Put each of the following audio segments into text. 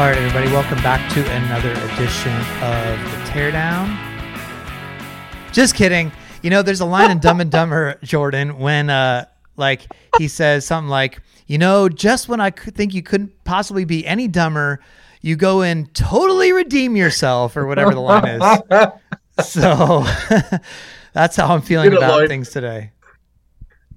All right, everybody, welcome back to another edition of the Teardown. Just kidding. You know, there's a line in Dumb and Dumber, Jordan, when uh, like he says something like, "You know, just when I could think you couldn't possibly be any dumber, you go and totally redeem yourself," or whatever the line is. So that's how I'm feeling about things today.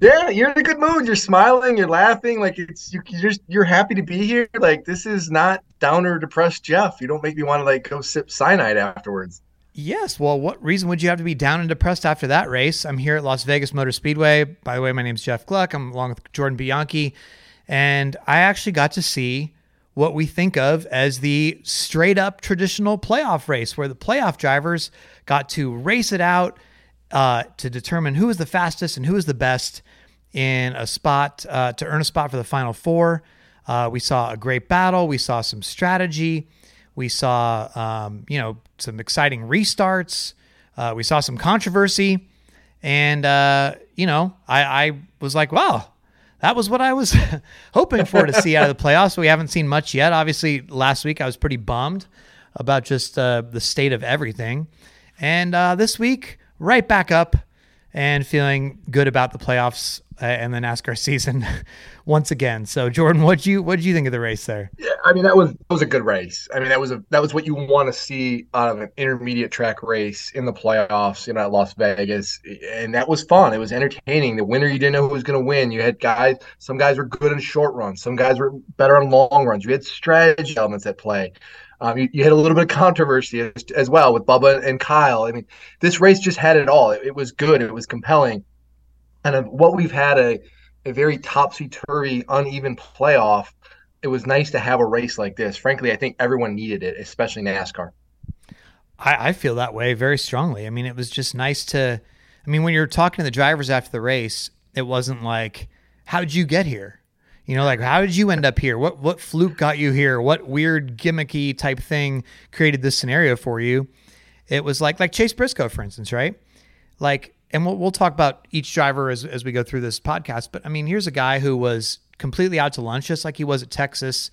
Yeah, you're in a good mood. You're smiling. You're laughing. Like it's you, you're just you're happy to be here. Like this is not downer depressed Jeff. You don't make me want to like go sip cyanide afterwards. Yes. Well, what reason would you have to be down and depressed after that race? I'm here at Las Vegas Motor Speedway. By the way, my name's Jeff Gluck. I'm along with Jordan Bianchi. And I actually got to see what we think of as the straight up traditional playoff race, where the playoff drivers got to race it out uh, to determine who is the fastest and who is the best in a spot uh, to earn a spot for the final four. Uh, we saw a great battle. We saw some strategy. We saw, um, you know, some exciting restarts. Uh, we saw some controversy, and uh, you know, I, I was like, wow, that was what I was hoping for to see out of the playoffs. We haven't seen much yet. Obviously, last week I was pretty bummed about just uh, the state of everything, and uh, this week right back up and feeling good about the playoffs uh, and the NASCAR season once again. So, Jordan, what you what did you think of the race there? Yeah, I mean that was that was a good race. I mean that was a that was what you want to see out of an intermediate track race in the playoffs, you know, at Las Vegas, and that was fun. It was entertaining. The winner you didn't know who was going to win. You had guys. Some guys were good in short runs. Some guys were better on long runs. You had strategy elements at play. Um, you, you had a little bit of controversy as, as well with Bubba and Kyle. I mean, this race just had it all. It, it was good. It was compelling. And of what we've had a a very topsy turvy, uneven playoff. It was nice to have a race like this. Frankly, I think everyone needed it, especially NASCAR. I, I feel that way very strongly. I mean, it was just nice to. I mean, when you're talking to the drivers after the race, it wasn't like, "How did you get here?" You know, like how did you end up here? What what fluke got you here? What weird gimmicky type thing created this scenario for you? It was like like Chase Briscoe, for instance, right? Like, and we'll we'll talk about each driver as as we go through this podcast. But I mean, here's a guy who was completely out to lunch, just like he was at Texas.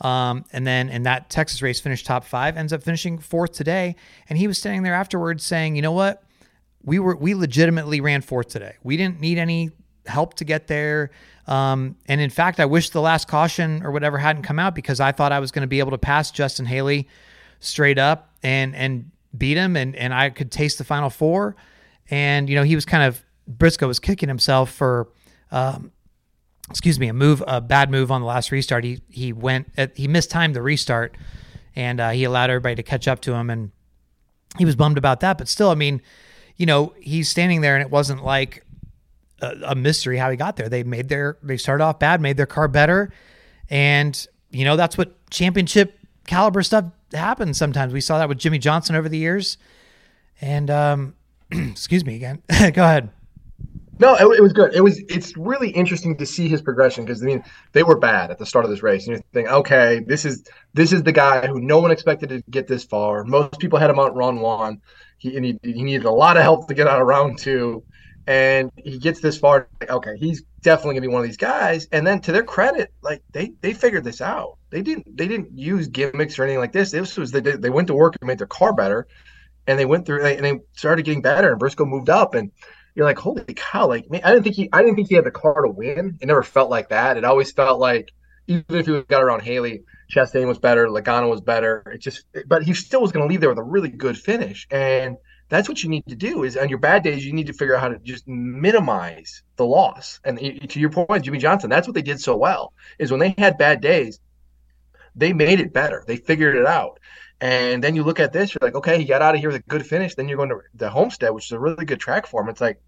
Um, and then in that Texas race, finished top five, ends up finishing fourth today. And he was standing there afterwards saying, "You know what? We were we legitimately ran fourth today. We didn't need any help to get there. Um, and in fact, I wish the last caution or whatever hadn't come out because I thought I was going to be able to pass Justin Haley straight up and and beat him, and and I could taste the final four. And you know, he was kind of Briscoe was kicking himself for." Um, excuse me, a move, a bad move on the last restart. He he went, uh, he mistimed the restart, and uh, he allowed everybody to catch up to him, and he was bummed about that. But still, I mean, you know, he's standing there, and it wasn't like a, a mystery how he got there. They made their, they started off bad, made their car better, and you know that's what championship caliber stuff happens. Sometimes we saw that with Jimmie Johnson over the years, and um, excuse me again. Go ahead. No, it, it was good. It was. It's really interesting to see his progression because I mean they were bad at the start of this race, and you think, okay, this is this is the guy who no one expected to get this far. Most people had him out round one. He he, he needed a lot of help to get out of round two, and he gets this far. Okay, he's definitely gonna be one of these guys. And then to their credit, like they they figured this out. They didn't they didn't use gimmicks or anything like this. This was they they went to work and made their car better, and they went through and they started getting better. And Briscoe moved up and you're like, holy cow! Like, man, I didn't think he, I didn't think he had the car to win. It never felt like that. It always felt like, even if he got around Haley, Chastain was better, Logano was better. It just, but he still was going to leave there with a really good finish. And that's what you need to do. Is on your bad days, you need to figure out how to just minimize the loss. And to your point, Jimmie Johnson, that's what they did so well. Is when they had bad days, they made it better. They figured it out. And then you look at this, you're like, okay, he got out of here with a good finish. Then you're going to the Homestead, which is a really good track for him. It's like,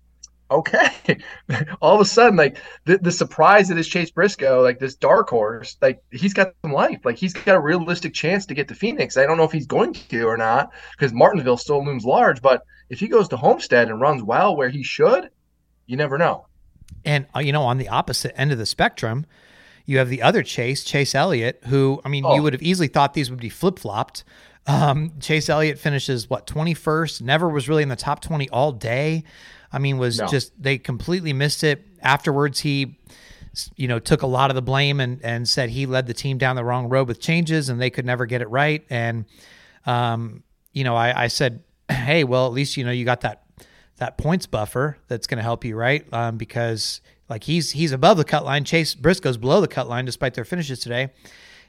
okay, all of a sudden, like the, the surprise that is Chase Briscoe, like this dark horse, like he's got some life. Like he's got a realistic chance to get to Phoenix. I don't know if he's going to or not because Martinsville still looms large. But if he goes to Homestead and runs well where he should, you never know. And, uh, you know, on the opposite end of the spectrum, you have the other Chase, Chase Elliott, who, I mean, oh. you would have easily thought these would be flip flopped. Um, Chase Elliott finishes, what, 21st, never was really in the top 20 all day. I mean, was no. just, they completely missed it. Afterwards, he, you know, took a lot of the blame and, and said he led the team down the wrong road with changes and they could never get it right. And, um, you know, I, I said, hey, well, at least, you know, you got that that points buffer that's going to help you, right? Um, because like he's he's above the cut line. Chase Briscoe's below the cut line despite their finishes today.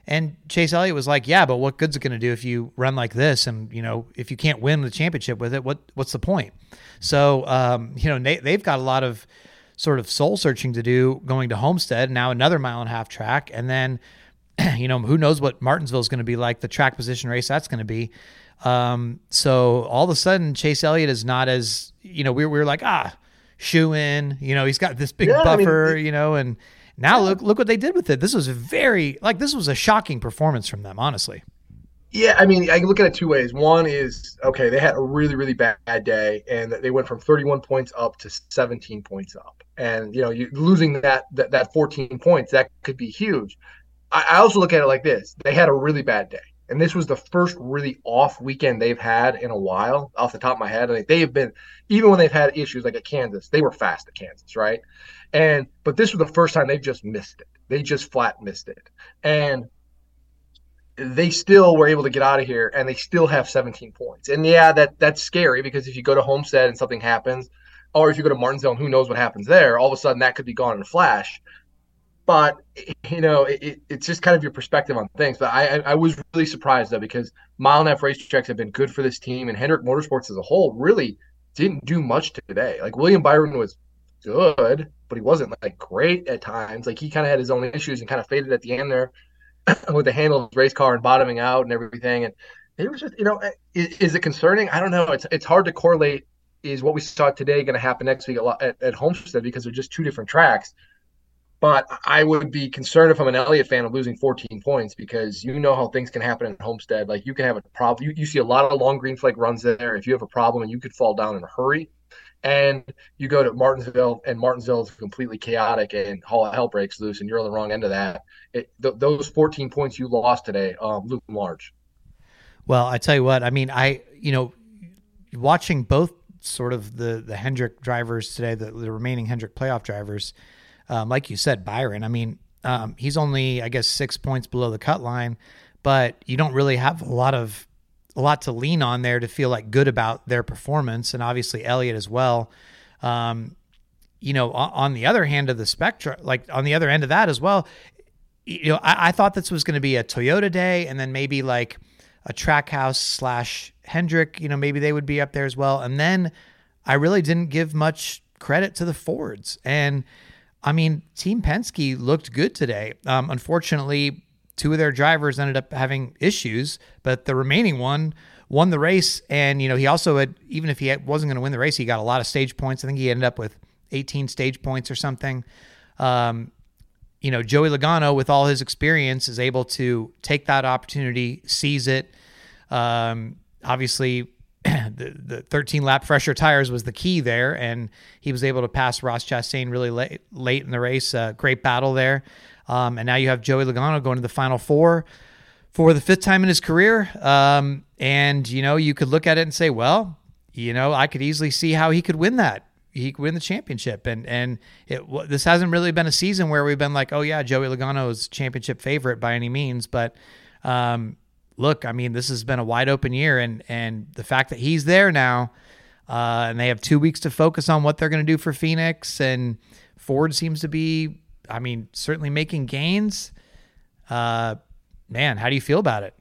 And Chase Elliott was like, "Yeah, but what good's it going to do if you run like this? And you know, if you can't win the championship with it, what what's the point?" So, um, you know, they, they've got a lot of sort of soul searching to do going to Homestead now, another mile and a half track, and then, you know, who knows what Martinsville is going to be like, the track position race that's going to be. Um, so all of a sudden, Chase Elliott is not as you know we, we were like ah shoe in. You know, he's got this big yeah, buffer. I mean, you know, and now look look what they did with it. This was very like this was a shocking performance from them, honestly. Yeah, I mean, I look at it two ways. One is okay, they had a really, really bad day, and they went from 31 points up to 17 points up, and you know, you losing that that, that 14 points that could be huge. I, I also look at it like this: they had a really bad day and this was the first really off weekend they've had in a while off the top of my head. And they have been even when they've had issues like at kansas they were fast at kansas right? And but this was the first time they've just missed it. They just flat missed it. And they still were able to get out of here and they still have 17 points. And yeah that that's scary because if you go to homestead and something happens or if you go to martinsville and who knows what happens there all of a sudden that could be gone in a flash but you know, it, it's just kind of your perspective on things. But I, I was really surprised though because mile and a half racetracks have been good for this team, and Hendrick Motorsports as a whole really didn't do much today. Like William Byron was good, but he wasn't like great at times. Like he kind of had his own issues and kind of faded at the end there with the handle of race car and bottoming out and everything. And it was just, you know, is, is, it concerning? I don't know. It's it's hard to correlate. Is what we saw today going to happen next week at, at Homestead because they're just two different tracks. But I would be concerned if I'm an Elliott fan of losing 14 points because you know how things can happen in Homestead. Like you can have a problem. You, you see a lot of long green flag runs there. If you have a problem and you could fall down in a hurry, and you go to Martinsville and Martinsville is completely chaotic and all hell breaks loose and you're on the wrong end of that. It, th- those 14 points you lost today um, loom large. Well, I tell you what, I mean, I, you know, watching both sort of the, the Hendrick drivers today, the, the remaining Hendrick playoff drivers, um, like you said, Byron. I mean, um, he's only I guess six points below the cut line, but you don't really have a lot of a lot to lean on there to feel like good about their performance, and obviously Elliott as well. Um, you know, on, the other hand of the spectrum, like on the other end of that as well, you know, I, I thought this was going to be a Toyota day, and then maybe like a Trackhouse slash Hendrick. You know, maybe they would be up there as well, and then I really didn't give much credit to the Fords and I mean, Team Penske looked good today. Um, unfortunately, two of their drivers ended up having issues, but the remaining one won the race. And, you know, he also had, even if he wasn't going to win the race, he got a lot of stage points. I think he ended up with 18 stage points or something. Um, you know, Joey Logano, with all his experience, is able to take that opportunity, seize it. Um, obviously, the, the 13 lap fresher tires was the key there, and he was able to pass Ross Chastain really late, late in the race. Uh, great battle there. Um, and now you have Joey Logano going to the final four for the fifth time in his career. Um, and, you know, you could look at it and say, well, you know, I could easily see how he could win that. He could win the championship. And, and it, this hasn't really been a season where we've been like, oh, yeah, Joey Logano is championship favorite by any means. But, um, look, I mean, this has been a wide open year, and and the fact that he's there now, uh, and they have two weeks to focus on what they're going to do for Phoenix, and Ford seems to be, I mean, certainly making gains. Uh, man, how do you feel about it?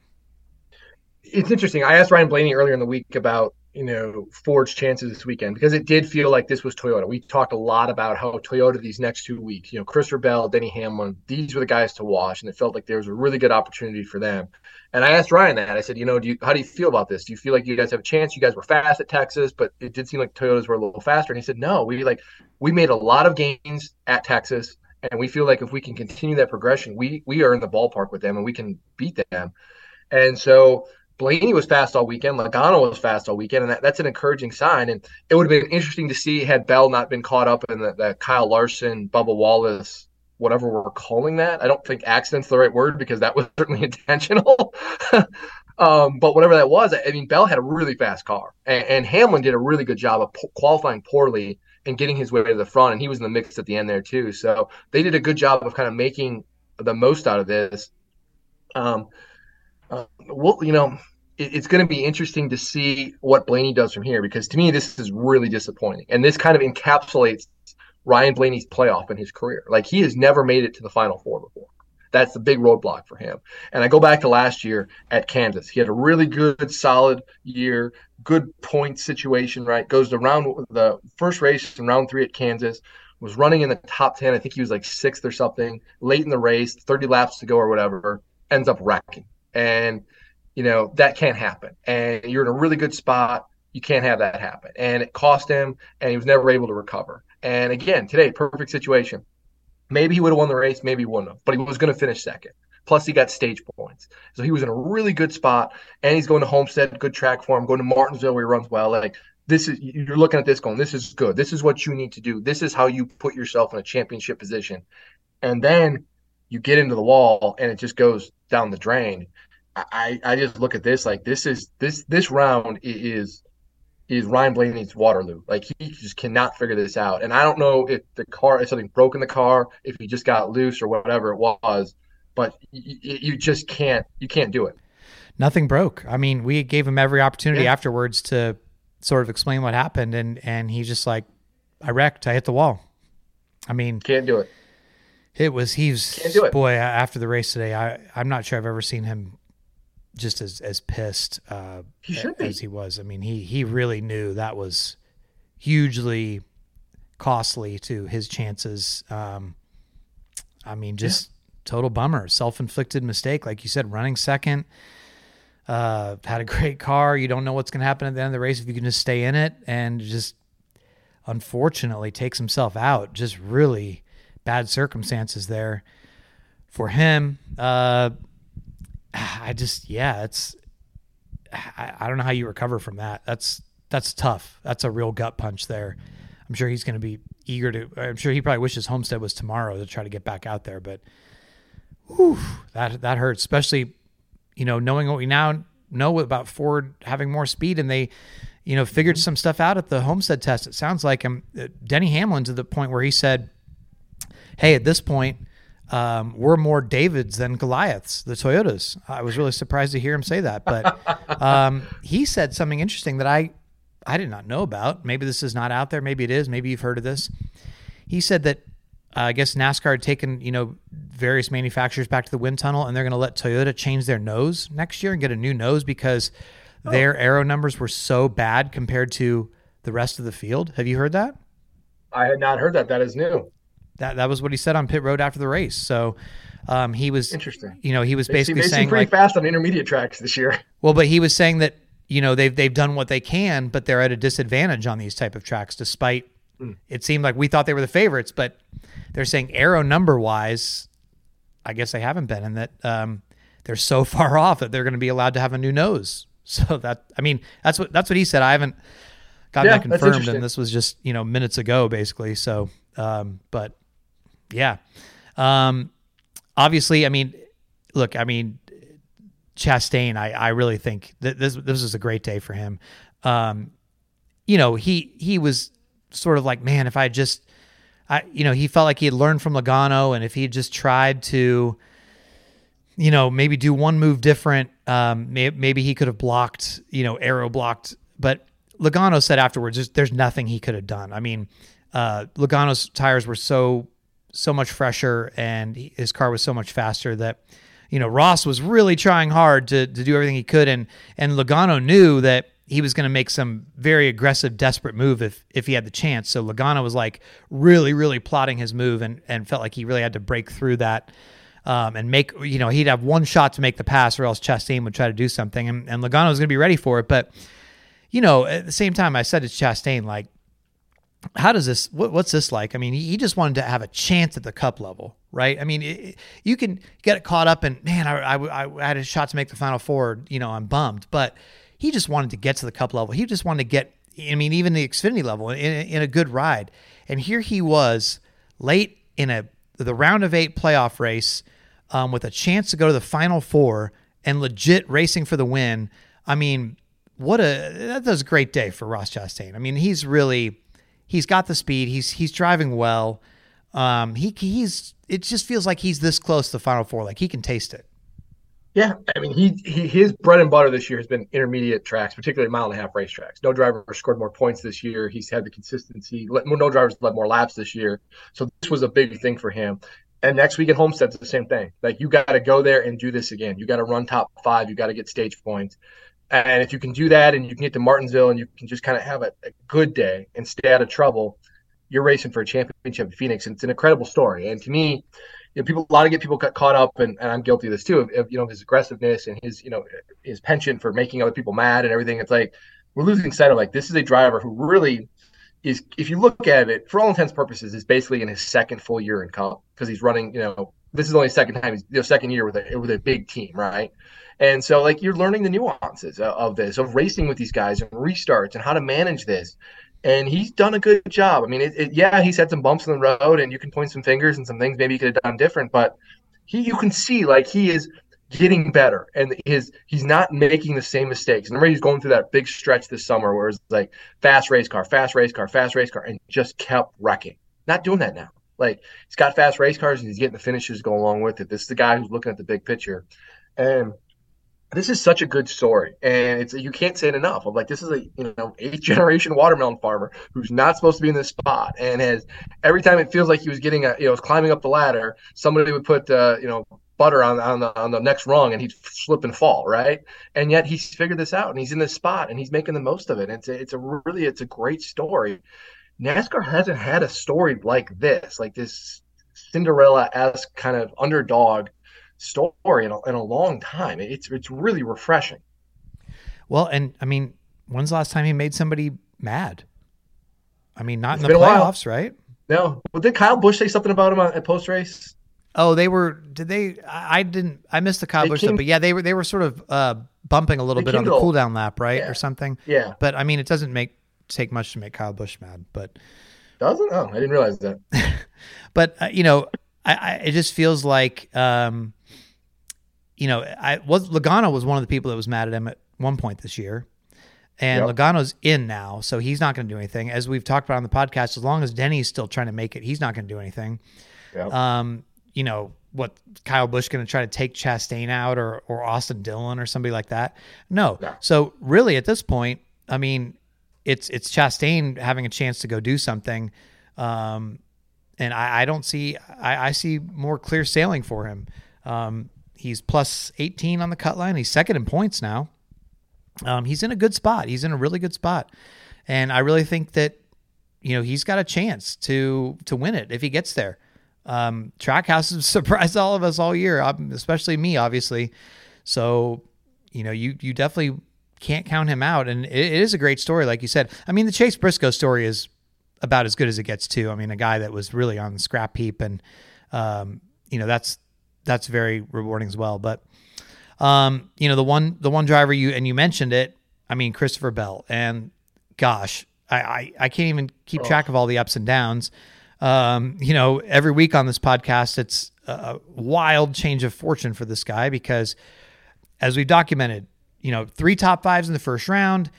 It's interesting. I asked Ryan Blaney earlier in the week about you know, Ford's chances this weekend because it did feel like this was Toyota. We talked a lot about how Toyota these next two weeks, you know, Chris Bell, Denny Hamlin, these were the guys to watch, and it felt like there was a really good opportunity for them. And I asked Ryan that. I said, you know, do you how do you feel about this? Do you feel like you guys have a chance? You guys were fast at Texas, but it did seem like Toyotas were a little faster. And he said, no, we like we made a lot of gains at Texas, and we feel like if we can continue that progression, we we are in the ballpark with them and we can beat them. And so Blaney was fast all weekend. Logano was fast all weekend, and that, that's an encouraging sign. And it would have been interesting to see had Bell not been caught up in the, the Kyle Larson, Bubba Wallace, whatever we're calling that. I don't think accident's the right word because that was certainly intentional. um, but whatever that was, I mean, Bell had a really fast car, and, and Hamlin did a really good job of po- qualifying poorly and getting his way to the front, and he was in the mix at the end there too. So they did a good job of kind of making the most out of this. Um, uh, well, you know, it's going to be interesting to see what Blaney does from here because to me, this is really disappointing. And this kind of encapsulates Ryan Blaney's playoff in his career. Like he has never made it to the Final Four before. That's the big roadblock for him. And I go back to last year at Kansas. He had a really good, solid year, good point situation, right? Goes to round the first race in round three at Kansas, was running in the top 10. I think he was like sixth or something, late in the race, 30 laps to go or whatever, ends up wrecking. And you know that can't happen. And you're in a really good spot you can't have that happen. And it cost him and he was never able to recover. And again today perfect situation. Maybe he would have won the race maybe he wouldn't have but he was going to finish second. Plus he got stage points. So he was in a really good spot and he's going to homestead good track for him going to martinsville where he runs well. Like this is you're looking at this going this is good. This is what you need to do. This is how you put yourself in a championship position. And then you get into the wall and it just goes down the drain I, I just look at this like this is this this round is is Ryan Blaney's Waterloo. Like he just cannot figure this out. And I don't know if the car if something broke in the car, if he just got loose or whatever it was, but you, you just can't you can't do it. Nothing broke. I mean, we gave him every opportunity yeah. afterwards to sort of explain what happened, and and he's just like, I wrecked. I hit the wall. I mean, can't do it. It was he's Can't do it. boy after the race today. I I'm not sure I've ever seen him just as as pissed uh, he as he was. I mean, he he really knew that was hugely costly to his chances. Um, I mean, just yeah. total bummer, self inflicted mistake, like you said, running second. Uh, had a great car. You don't know what's going to happen at the end of the race if you can just stay in it, and just unfortunately takes himself out. Just really bad circumstances there for him. Uh, I just yeah, it's I, I don't know how you recover from that. That's that's tough. That's a real gut punch there. I'm sure he's going to be eager to. I'm sure he probably wishes Homestead was tomorrow to try to get back out there. But whew, that that hurts, especially you know knowing what we now know about Ford having more speed and they you know figured some stuff out at the Homestead test. It sounds like him uh, Denny Hamlin to the point where he said, "Hey, at this point." Um, we're more Davids than Goliaths, the Toyotas. I was really surprised to hear him say that, but um, he said something interesting that I I did not know about. Maybe this is not out there. Maybe it is. Maybe you've heard of this. He said that uh, I guess NASCAR had taken you know various manufacturers back to the wind tunnel, and they're going to let Toyota change their nose next year and get a new nose because oh. their aero numbers were so bad compared to the rest of the field. Have you heard that? I had not heard that. That is new. That that was what he said on pit road after the race. So um, he was interesting. You know, he was basically they saying pretty like, fast on intermediate tracks this year. Well, but he was saying that you know they've they've done what they can, but they're at a disadvantage on these type of tracks. Despite mm. it seemed like we thought they were the favorites, but they're saying aero number wise, I guess they haven't been, and that um, they're so far off that they're going to be allowed to have a new nose. So that I mean that's what that's what he said. I haven't gotten yeah, that confirmed, and this was just you know minutes ago basically. So, um, but yeah. Um, obviously, I mean, look, I mean, Chastain, I, I really think this this was a great day for him. Um, you know, he he was sort of like, man, if I just, I you know, he felt like he had learned from Logano, and if he had just tried to, you know, maybe do one move different, um, may, maybe he could have blocked, you know, aero blocked. But Logano said afterwards, there's, there's nothing he could have done. I mean, uh, Logano's tires were so so much fresher and his car was so much faster that you know Ross was really trying hard to to do everything he could and and Logano knew that he was going to make some very aggressive, desperate move if if he had the chance. So Logano was like really, really plotting his move and and felt like he really had to break through that. Um, and make you know he'd have one shot to make the pass, or else Chastain would try to do something, and, and Logano was going to be ready for it. But you know, at the same time, I said to Chastain, like, how does this? What, what's this like? I mean, he, just wanted to have a chance at the cup level, right? I mean, it, you can get caught up and man, I, I, I had a shot to make the final four. You know, I'm bummed, but he just wanted to get to the cup level. He just wanted to get, I mean, even the Xfinity level in, in a good ride. And here he was late in a the round of eight playoff race um, with a chance to go to the final four and legit racing for the win. I mean, what a that was a great day for Ross Chastain. I mean, he's really he's got the speed. He's he's driving well. Um, he he's it just feels like he's this close to the final four. Like he can taste it. Yeah, I mean, he, he his bread and butter this year has been intermediate tracks, particularly mile and a half racetracks. No driver scored more points this year. He's had the consistency. No drivers led more laps this year, so this was a big thing for him. And next week at Homestead's the same thing. Like you got to go there and do this again. You got to run top five. You got to get stage points. And if you can do that, and you can get to Martinsville, and you can just kind of have a, a good day and stay out of trouble, you're racing for a championship in Phoenix. And it's an incredible story. And to me, you know, people a lot of get people got caught up, and, and I'm guilty of this too. Of, of, you know his aggressiveness and his you know his penchant for making other people mad and everything. It's like we're losing sight of like this is a driver who really is, if you look at it, for all intents and purposes, is basically in his second full year in Cup because he's running. You know, this is only second time he's you know, second year with a with a big team, right? And so like you're learning the nuances of, this, of racing with these guys and restarts and how to manage this and he's done a good job. I mean, it, it, yeah, he's had some bumps in the road, and you can point some fingers and some things maybe he could have done different, but he, you can see like he is getting better, and his he's not making the same mistakes. And Remember, he's going through that big stretch this summer where it's like fast race car, fast race car, fast race car, and just kept wrecking. Not doing that now. Like he's got fast race cars, and he's getting the finishes go along with it. This is the guy who's looking at the big picture, and this is such a good story, and it's you can't say it enough. I'm like, this is a you know eighth generation watermelon farmer who's not supposed to be in this spot, and has every time it feels like he was getting a you know climbing up the ladder, somebody would put uh, you know butter on on the on the next rung, and he'd slip and fall, right? And yet he's figured this out, and he's in this spot, and he's making the most of it. It's a, it's a really it's a great story. NASCAR hasn't had a story like this, like this Cinderella esque kind of underdog story in a, in a long time. It's it's really refreshing. Well, and I mean, when's the last time he made somebody mad? I mean, not it's in the playoffs, right? No. Well, did Kyle Busch say something about him at post race? Oh, they were. Did they? I didn't. I missed the Kyle they Busch stuff, but yeah, they were. They were sort of uh, bumping a little bit on the cooldown lap, right, yeah. or something. Yeah. But I mean, it doesn't make take much to make Kyle Busch mad, but doesn't. Oh, I didn't realize that. but uh, you know, I, I, it just feels like um, you know, I was Logano was one of the people that was mad at him at one point this year. And yep. Logano's in now, so he's not going to do anything. As we've talked about on the podcast, as long as Denny's still trying to make it, he's not going to do anything. Yep. Um, you know, what Kyle Busch going to try to take Chastain out or or Austin Dillon or somebody like that? No. no. So really, at this point, I mean, it's it's Chastain having a chance to go do something, um, and I, I don't see I, I see more clear sailing for him. Um, He's plus 18 on the cut line. He's second in points now. Um, he's in a good spot. He's in a really good spot. And I really think that, you know, he's got a chance to to win it if he gets there. Um, Trackhouse has surprised all of us all year, especially me, obviously. So, you know, you you definitely can't count him out. And it, it is a great story, like you said. I mean, the Chase Briscoe story is about as good as it gets too. I mean, a guy that was really on the scrap heap, and um, you know, that's that's very rewarding as well. But um, you know, the one the one driver you and you mentioned it, I mean Christopher Bell, and gosh, I I, I can't even keep track of all the ups and downs. Um, you know, every week on this podcast, it's a wild change of fortune for this guy because, as we've documented, you know, three top fives in the first round,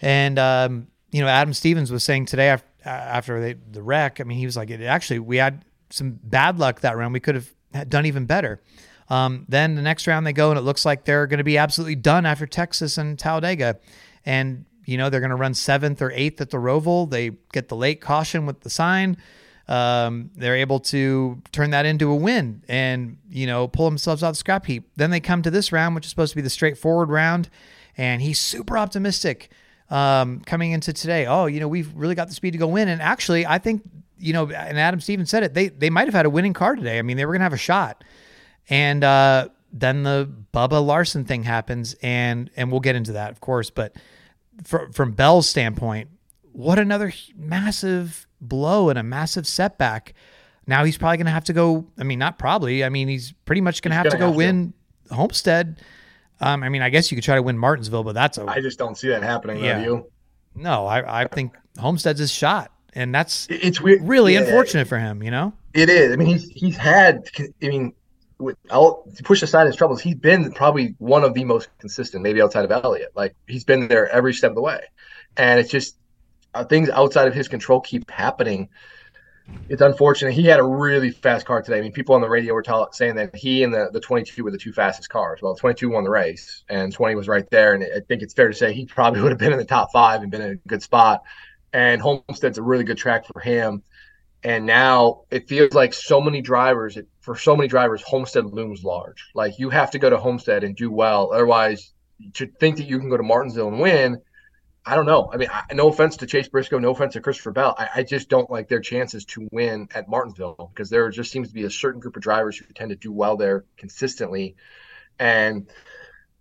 and um, you know, Adam Stevens was saying today after, after they, the wreck. I mean, he was like, it actually we had some bad luck that round. We could have done even better. Um, then the next round they go, and it looks like they're going to be absolutely done after Texas and Talladega. And, you know, they're going to run seventh or eighth at the Roval. They get the late caution with the sign. Um, they're able to turn that into a win and, you know, pull themselves out of the scrap heap. Then they come to this round, which is supposed to be the straightforward round. and he's super optimistic um, coming into today. Oh, you know, we've really got the speed to go win. And actually, I think you know, and Adam Stevens said it. They they might have had a winning car today. I mean, they were gonna have a shot, and uh, then the Bubba Larson thing happens, and and we'll get into that, of course. But for, from Bell's standpoint, what another massive blow and a massive setback. Now he's probably going to have to go. I mean, not probably. I mean, he's pretty much going to have to go win to. Homestead. Um, I mean, I guess you could try to win Martinsville, but that's a. I just don't see that happening. Yeah. You? No, I, I think Homestead's his shot, and that's it's weird. Really yeah. unfortunate for him, you know. It is. I mean, he's he's had. I mean, I'll push aside his troubles. He's been probably one of the most consistent, maybe outside of Elliott. Like he's been there every step of the way, and it's just uh, things outside of his control keep happening. It's unfortunate. He had a really fast car today. I mean, people on the radio were tell, saying that he and the, the 22 were the two fastest cars. Well, 22 won the race, and 20 was right there. And I think it's fair to say he probably would have been in the top five and been in a good spot. And Homestead's a really good track for him. And now it feels like so many drivers, it, for so many drivers, Homestead looms large. Like you have to go to Homestead and do well. Otherwise, to think that you can go to Martinsville and win – I don't know. I mean, I, no offense to Chase Briscoe, no offense to Christopher Bell. I, I, just don't like their chances to win at Martinsville because there just seems to be a certain group of drivers who tend to do well there consistently, and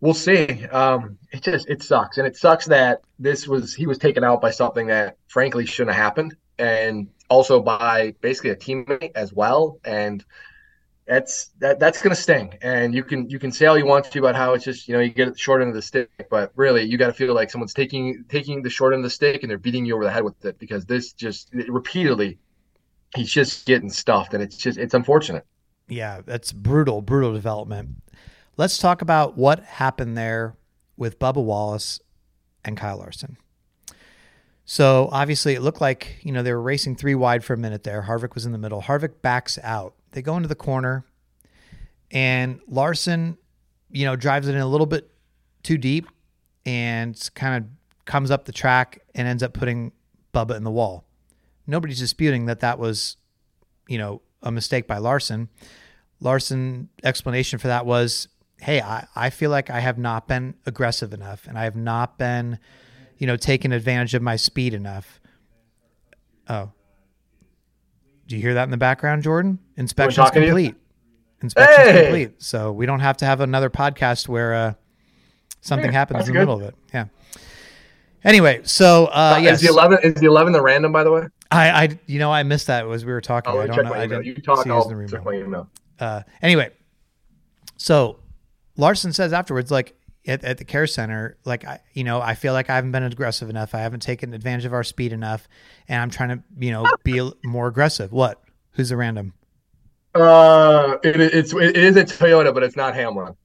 we'll see. Um, it just it sucks, and it sucks that this was he was taken out by something that frankly shouldn't have happened, and also by basically a teammate as well, and that's that that's gonna sting. And you can you can say all you want to about how it's just you know you get the short end of the stick, but really you got to feel like someone's taking taking the short end of the stick and they're beating you over the head with it because this just repeatedly he's just getting stuffed and it's just it's unfortunate. Yeah, that's brutal, brutal development. Let's talk about what happened there with Bubba Wallace and Kyle Larson. So obviously, it looked like you know they were racing three wide for a minute there. Harvick was in the middle. Harvick backs out they go into the corner, and Larson, you know, drives it in a little bit too deep and kind of comes up the track and ends up putting Bubba in the wall. Nobody's disputing that that was, you know, a mistake by Larson. Larson explanation for that was, hey, I, I feel like I have not been aggressive enough and I have not been, you know, taking advantage of my speed enough. Oh, do you hear that in the background, Jordan? Inspection's complete. Inspection's hey! complete. So we don't have to have another podcast where uh, something yeah, happens in the good. middle of it. Yeah. Anyway, so uh, uh, yes. Is the eleven is the eleven the random by the way? I, I you know I missed that as we were talking. Oh, I don't know. I didn't you talk, see I'll my email. Uh, anyway, so Larson says afterwards, like at, at the care center, like I, you know, I feel like I haven't been aggressive enough. I haven't taken advantage of our speed enough, and I'm trying to, you know, be more aggressive. What? Who's the random? Uh, it, it's it is a Toyota, but it's not Hamlin.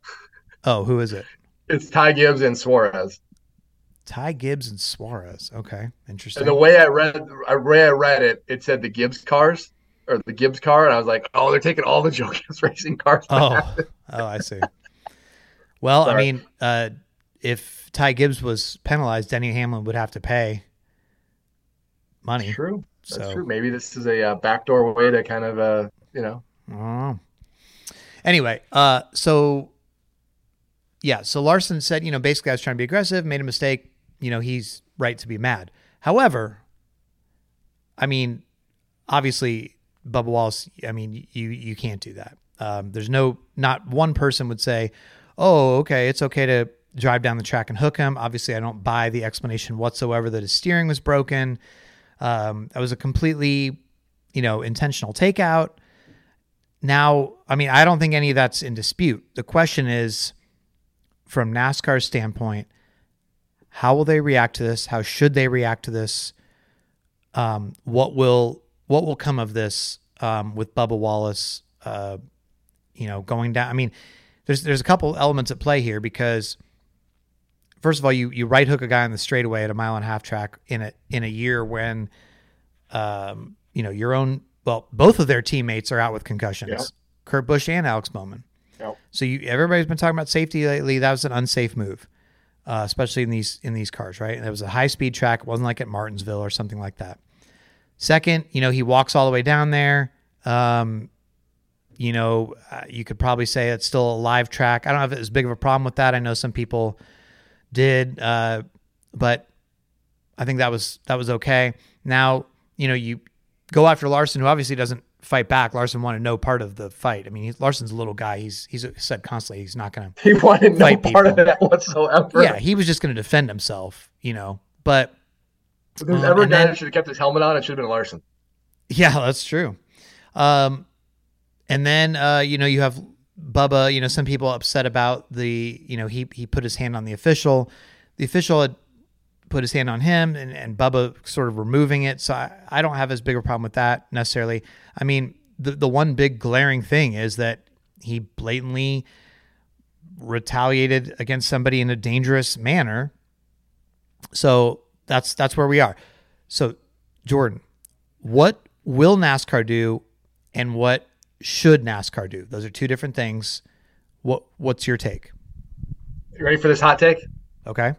Oh, who is it? It's Ty Gibbs and Suarez. Ty Gibbs and Suarez. Okay, interesting. And the way I read, I way I read it, it said the Gibbs cars or the Gibbs car, and I was like, oh, they're taking all the Joe Gibbs racing cars. Oh, oh, I see. Well, Sorry. I mean, uh, if Ty Gibbs was penalized, Denny Hamlin would have to pay money. That's true. That's so. true. Maybe this is a uh, backdoor way to kind of, uh, you know. Oh. Anyway, uh, so yeah, so Larson said, you know, basically I was trying to be aggressive, made a mistake. You know, he's right to be mad. However, I mean, obviously, Bubba Wallace. I mean, you you can't do that. Um, there's no, not one person would say, oh, okay, it's okay to drive down the track and hook him. Obviously, I don't buy the explanation whatsoever that his steering was broken. Um, that was a completely, you know, intentional takeout. Now, I mean, I don't think any of that's in dispute. The question is, from NASCAR's standpoint, how will they react to this? How should they react to this? Um, what will what will come of this um, with Bubba Wallace? Uh, you know, going down. I mean, there's there's a couple elements at play here because first of all, you you right hook a guy on the straightaway at a mile and a half track in a in a year when, um, you know, your own well, both of their teammates are out with concussions, yep. Kurt Busch and Alex Bowman. Yep. So you everybody's been talking about safety lately. That was an unsafe move, uh, especially in these in these cars, right? And it was a high speed track. It wasn't like at Martinsville or something like that. Second, you know, he walks all the way down there. Um, you know, uh, you could probably say it's still a live track. I don't have as big of a problem with that. I know some people did, uh, but I think that was that was okay. Now you know you go after Larson, who obviously doesn't fight back. Larson wanted no part of the fight. I mean, he's, Larson's a little guy. He's he's said constantly he's not going to. He wanted no part of that whatsoever. Yeah, he was just going to defend himself, you know. But if there's um, ever a guy that should have kept his helmet on, it should have been Larson. Yeah, that's true. Um, and then uh, you know you have Bubba. You know, some people upset about the you know he he put his hand on the official. The official had put his hand on him and, and Bubba sort of removing it. So I, I don't have as big a problem with that necessarily. I mean, the, the one big glaring thing is that he blatantly retaliated against somebody in a dangerous manner. So that's that's where we are. So Jordan, what will NASCAR do and what should NASCAR do? Those are two different things. What what's your take? You ready for this hot take? Okay.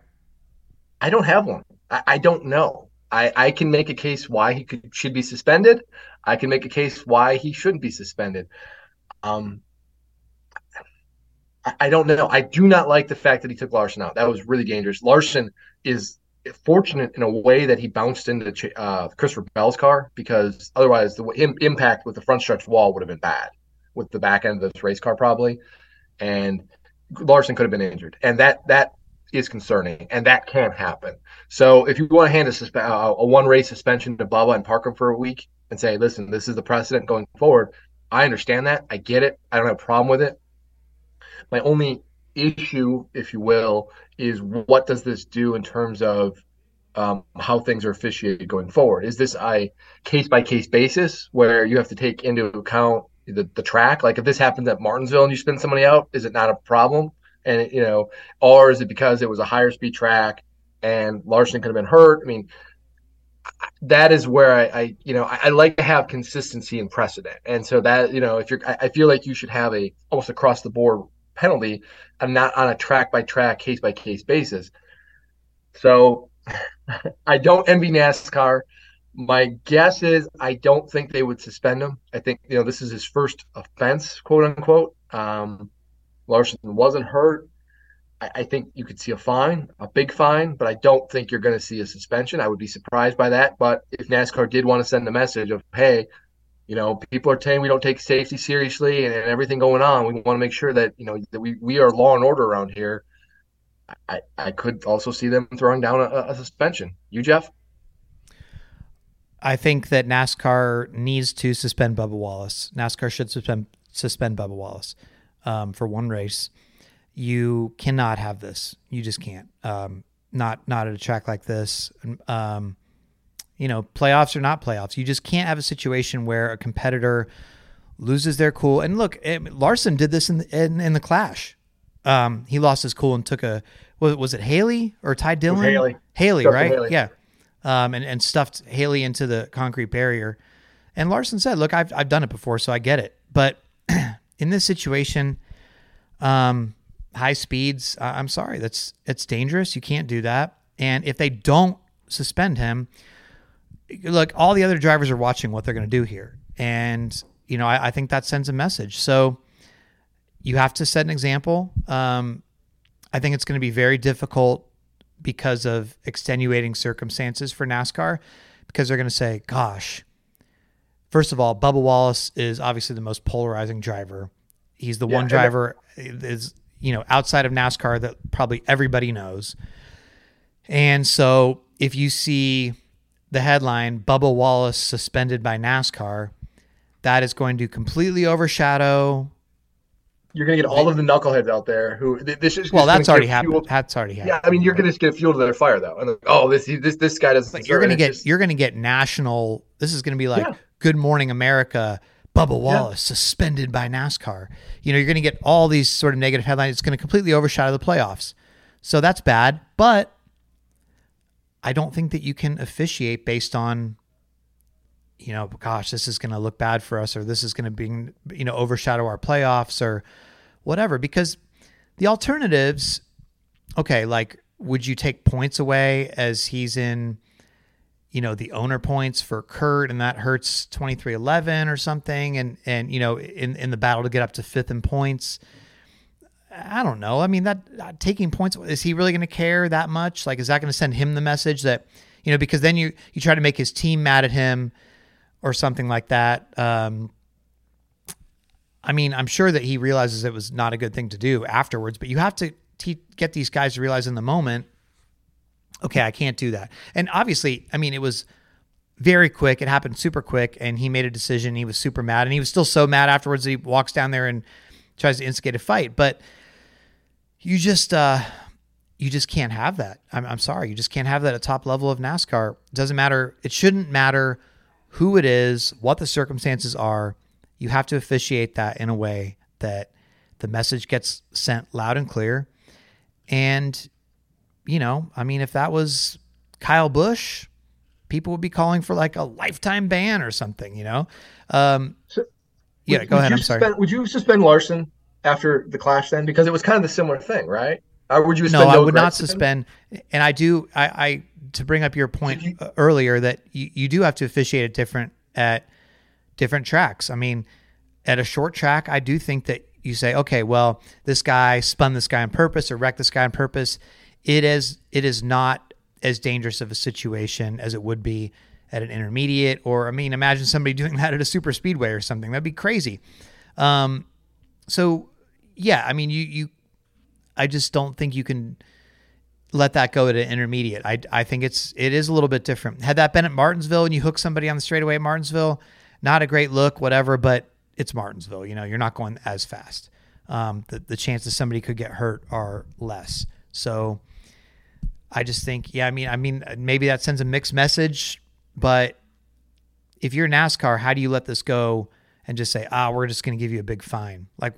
I don't have one. I, I don't know. I, I can make a case why he could should be suspended. I can make a case why he shouldn't be suspended. Um, I, I don't know. I do not like the fact that he took Larson out. That was really dangerous. Larson is fortunate in a way that he bounced into uh, Christopher Bell's car because otherwise the impact with the front stretch wall would have been bad with the back end of this race car probably, and Larson could have been injured. And that that is concerning, and that can happen. So if you want to hand a, uh, a one race suspension to Bubba and park him for a week and say, listen, this is the precedent going forward, I understand that. I get it. I don't have a problem with it. My only issue, if you will, is what does this do in terms of um, how things are officiated going forward? Is this a case by case basis where you have to take into account the, the track? Like if this happens at Martinsville and you spin somebody out, is it not a problem? and you know, or is it because it was a higher speed track and Larson could have been hurt? I mean, that is where I, I you know, I, I, like to have consistency and precedent, and so that you know, if you're, I, I feel like you should have a almost across the board penalty, and not on a track by track, case by case basis. So, I don't envy NASCAR. My guess is I don't think they would suspend him. I think you know this is his first offense, quote unquote. Um, Larson wasn't hurt. I, I think you could see a fine, a big fine, but I don't think you're going to see a suspension. I would be surprised by that. But if NASCAR did want to send a message of, hey, you know, people are saying we don't take safety seriously and, and everything going on. We want to make sure that, you know, that we, we are law and order around here. I, I could also see them throwing down a, a suspension. You, Jeff? I think that NASCAR needs to suspend Bubba Wallace. NASCAR should suspend suspend Bubba Wallace um, for one race. You cannot have this. You just can't. Um, not not at a track like this. Um, you know, playoffs or not playoffs, you just can't have a situation where a competitor loses their cool. And look, it, eh, Larson did this in the, in, in the clash. Um, he lost his cool and took a was, was it Haley or Ty Dillon? Haley. Haley, right? Haley. Yeah. Um, and, and stuffed Haley into the concrete barrier. And Larson said, "Look, I've I've done it before, so I get it." But in this situation, um, high speeds, uh, I'm sorry, that's it's dangerous. You can't do that. And if they don't suspend him, look, all the other drivers are watching what they're going to do here, and you know I, I, think that sends a message. So you have to set an example. Um, I think it's going to be very difficult because of extenuating circumstances for NASCAR, because they're going to say, "Gosh." First of all, Bubba Wallace is obviously the most polarizing driver. He's the yeah, one driver is you know outside of NASCAR that probably everybody knows. And so if you see the headline Bubba Wallace suspended by NASCAR, that is going to completely overshadow you're going to get all of the knuckleheads out there who this is well that's already happened that's already happened yeah i mean you're going to get fuel to their fire though and like, oh this this this guy doesn't but you're going to get just... you're going to get national this is going to be like yeah. good morning america Bubba Wallace yeah. suspended by NASCAR. You know, you're going to get all these sort of negative headlines. It's going to completely overshadow the playoffs. So that's bad. But I don't think that you can officiate based on, you know, gosh, this is going to look bad for us or this is going to be, you know, overshadow our playoffs or whatever. Because the alternatives, okay, like, would you take points away as he's in you know the owner points for Kurt and that hurts 23-11 or something and and you know in in the battle to get up to fifth in points I don't know. I mean, that uh, taking points is he really going to care that much? Like, is that going to send him the message that you know? Because then you you try to make his team mad at him or something like that. Um, I mean, I'm sure that he realizes it was not a good thing to do afterwards, but you have to te- get these guys to realize in the moment, okay, I can't do that. And obviously, I mean, it was very quick. It happened super quick, and he made a decision. He was super mad, and he was still so mad afterwards. He walks down there and tries to instigate a fight, but you just uh, you just can't have that. I'm, I'm sorry, you just can't have that at top level of NASCAR. It doesn't matter. It shouldn't matter who it is, what the circumstances are. You have to officiate that in a way that the message gets sent loud and clear. And you know, I mean, if that was Kyle Busch, people would be calling for like a lifetime ban or something. You know. Um, so, yeah, would, go ahead. I'm suspend, sorry. Would you suspend Larson after the clash then? Because it was kind of the similar thing, right? Or would you? No, I would not suspend. And I do. I, I to bring up your point you, earlier that you, you do have to officiate it different at different tracks. I mean, at a short track, I do think that you say, okay, well, this guy spun this guy on purpose or wrecked this guy on purpose. It is it is not as dangerous of a situation as it would be at an intermediate or I mean, imagine somebody doing that at a super speedway or something. That'd be crazy. Um, so yeah, I mean, you you, I just don't think you can let that go at an intermediate. I I think it's it is a little bit different. Had that been at Martinsville and you hook somebody on the straightaway at Martinsville, not a great look, whatever, but it's Martinsville. You know, you're not going as fast. Um, the the chances somebody could get hurt are less. So I just think, yeah, I mean, I mean, maybe that sends a mixed message, but if you're NASCAR, how do you let this go and just say, ah, we're just going to give you a big fine? Like,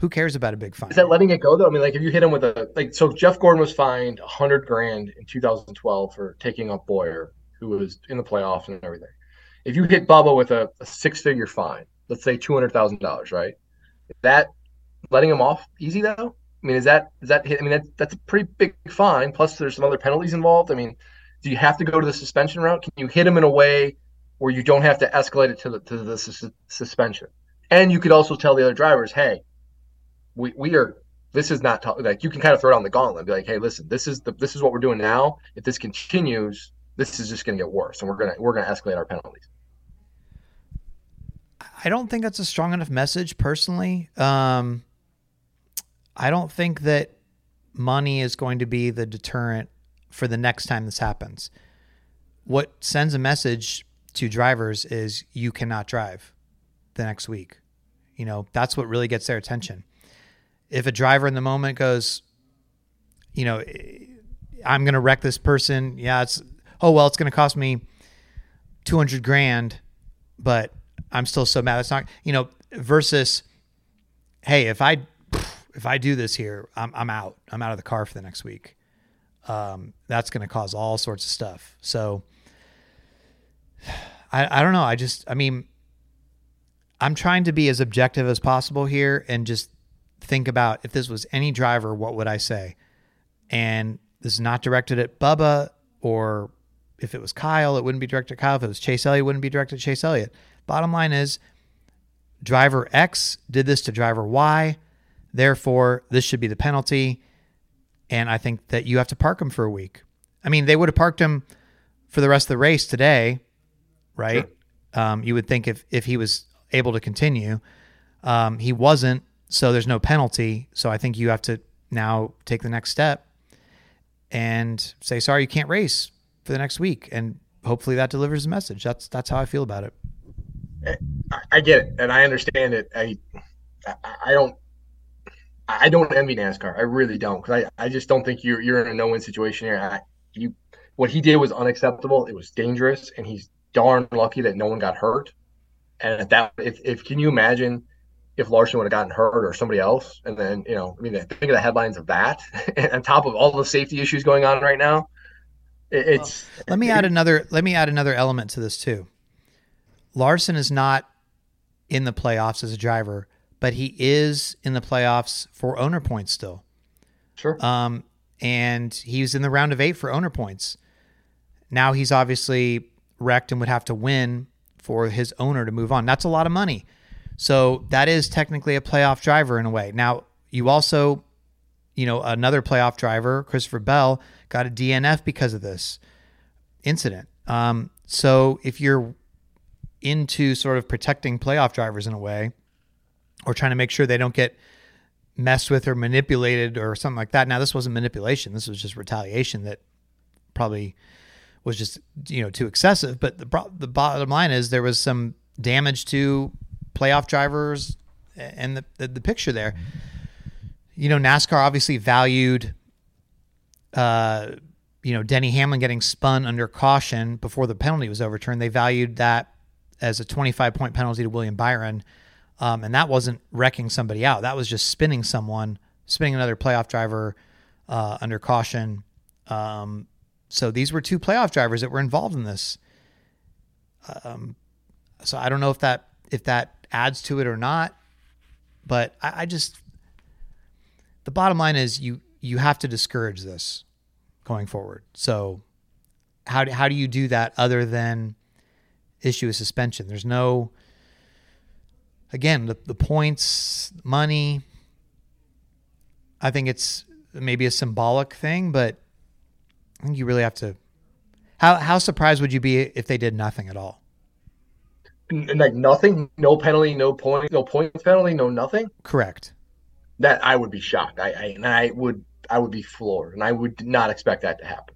who cares about a big fine? Is that letting it go though? I mean, like if you hit him with a like, so Jeff Gordon was fined a hundred grand in 2012 for taking up Bowyer, who was in the playoffs and everything. If you hit Bubba with a, a six-figure fine, let's say two hundred thousand dollars, right? That letting him off easy though? I mean, is that is that? hit? I mean, that's that's a pretty big fine. Plus, there's some other penalties involved. I mean, do you have to go to the suspension route? Can you hit him in a way where you don't have to escalate it to the to the su- suspension? And you could also tell the other drivers, hey, we we are this is not like you can kind of throw down the gauntlet and be like, hey, listen, this is the this is what we're doing now. If this continues, this is just going to get worse, and we're gonna we're gonna escalate our penalties. I don't think that's a strong enough message, personally. Um, I don't think that money is going to be the deterrent for the next time this happens. What sends a message to drivers is you cannot drive the next week. You know, that's what really gets their attention. If a driver in the moment goes, you know, I'm going to wreck this person. Yeah, it's oh well, it's going to cost me 200 grand, but I'm still so mad. It's not, you know, versus hey, if I if I do this here, I'm I'm out. I'm out of the car for the next week. Um, that's going to cause all sorts of stuff. So I I don't know. I just I mean I'm trying to be as objective as possible here and just think about if this was any driver, what would I say? And this is not directed at Bubba or if it was Kyle, it wouldn't be directed at Kyle. If it was Chase Elliott, it wouldn't be directed at Chase Elliott. Bottom line is driver X did this to driver Y. Therefore, this should be the penalty. And I think that you have to park him for a week. I mean, they would have parked him for the rest of the race today, right? Sure. Um, you would think if, if he was able to continue. Um, he wasn't, so there's no penalty. So I think you have to now take the next step and say, sorry, you can't race for the next week. And hopefully that delivers a message. That's that's how I feel about it. I get it and I understand it. I I don't I don't envy NASCAR. I really don't because I, I just don't think you're you're in a no win situation here. I, you what he did was unacceptable. It was dangerous, and he's darn lucky that no one got hurt. And at that, if, if can you imagine if Larson would have gotten hurt or somebody else, and then you know, I mean, think of the headlines of that, and on top of all the safety issues going on right now. It, it's well, let me it, add another. Let me add another element to this too. Larson is not in the playoffs as a driver but he is in the playoffs for owner points still. Sure. Um, and he was in the round of eight for owner points. Now he's obviously wrecked and would have to win for his owner to move on. That's a lot of money. So that is technically a playoff driver in a way. Now, you also, you know, another playoff driver, Christopher Bell, got a DNF because of this incident. Um, so if you're into sort of protecting playoff drivers in a way, or trying to make sure they don't get messed with or manipulated or something like that. Now, this wasn't manipulation. This was just retaliation that probably was just you know too excessive. But the the bottom line is there was some damage to playoff drivers and the the, the picture there. You know, NASCAR obviously valued, uh, you know, Denny Hamlin getting spun under caution before the penalty was overturned. They valued that as a 25 point penalty to William Byron. Um, and that wasn't wrecking somebody out. That was just spinning someone, spinning another playoff driver uh, under caution. Um, so these were two playoff drivers that were involved in this. Um, so I don't know if that if that adds to it or not, but I, I just the bottom line is you you have to discourage this going forward. So how do, how do you do that other than issue a suspension? There's no again, the, the points, money, I think it's maybe a symbolic thing, but I think you really have to. How how surprised would you be if they did nothing at all? Like nothing, no penalty, no point, no points penalty, no nothing. Correct. That I would be shocked. I, I and I would I would be floored, and I would not expect that to happen.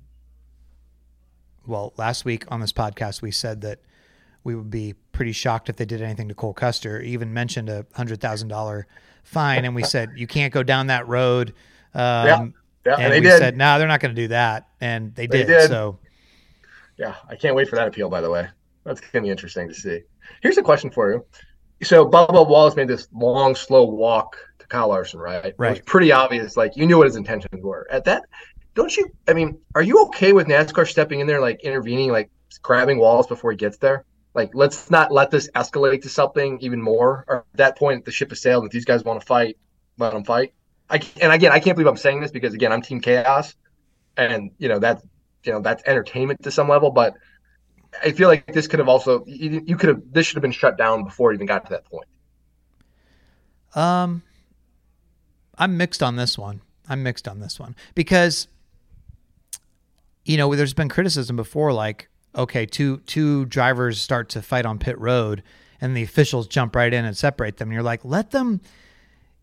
Well, last week on this podcast, we said that we would be pretty shocked if they did anything to Cole Custer. Even mentioned a hundred thousand dollar fine, and we said you can't go down that road. Um, yeah, yeah, and, and we did. said no, nah, they're not going to do that, and they, they did, did. So, yeah, I can't wait for that appeal. By the way, that's going to be interesting to see. Here's a question for you. So Bubba Wallace made this long, slow walk to Kyle Larson, right? Right. It was pretty obvious. Like you knew what his intentions were. At that, don't you? I mean, are you okay with NASCAR stepping in there, like intervening, like grabbing Wallace before he gets there? Like, let's not let this escalate to something even more. Or at that point, the ship has sailed. If these guys want to fight, let them fight. I, and again, I can't believe I'm saying this because again, I'm Team Chaos, and you know that's you know that's entertainment to some level. But I feel like this could have also you, could have this should have been shut down before it even got to that point. Um, I'm mixed on this one. I'm mixed on this one because you know there's been criticism before, like okay, two two drivers start to fight on pit road and the officials jump right in and separate them. And you're like, let them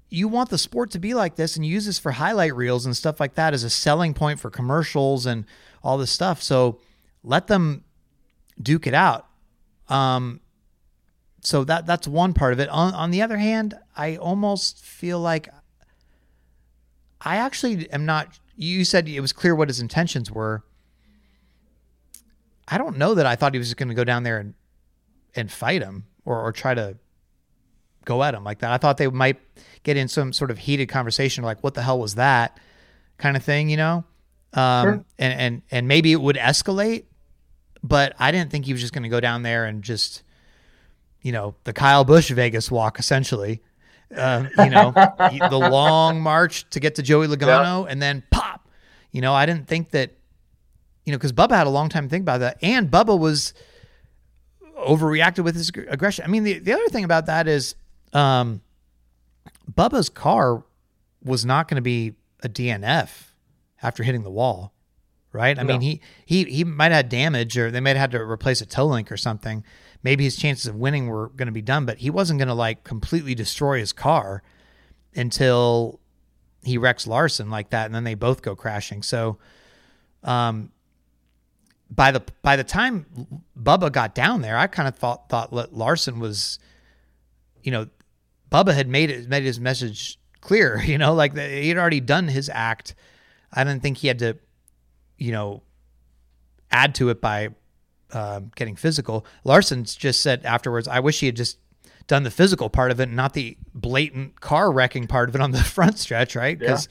you want the sport to be like this and use this for highlight reels and stuff like that as a selling point for commercials and all this stuff. So let them duke it out. Um, so that that's one part of it. On, on the other hand, I almost feel like I actually am not. You said it was clear what his intentions were. I don't know that I thought he was going to go down there and and fight him or or try to go at him like that. I thought they might get in some sort of heated conversation like what the hell was that kind of thing, you know? Um, sure. and and and maybe it would escalate, but I didn't think he was just going to go down there and just you know, the Kyle Busch Vegas walk essentially. Uh, you know, the long march to get to Joey Logano yeah. and then pop. You know, I didn't think that you know, because Bubba had a long time to think about that, and Bubba was overreacted with his aggression. I mean, the, the other thing about that is um, Bubba's car was not going to be a DNF after hitting the wall, right? I no. mean, he he he might have had damage, or they might have had to replace a toe link or something. Maybe his chances of winning were going to be done, but he wasn't going to like completely destroy his car until he wrecks Larson like that, and then they both go crashing. So, um, by the by the time Bubba got down there, I kind of thought thought Larson was, you know, Bubba had made it made his message clear. You know, like he had already done his act. I didn't think he had to, you know, add to it by uh, getting physical. Larson just said afterwards, "I wish he had just done the physical part of it, and not the blatant car wrecking part of it on the front stretch, right? Because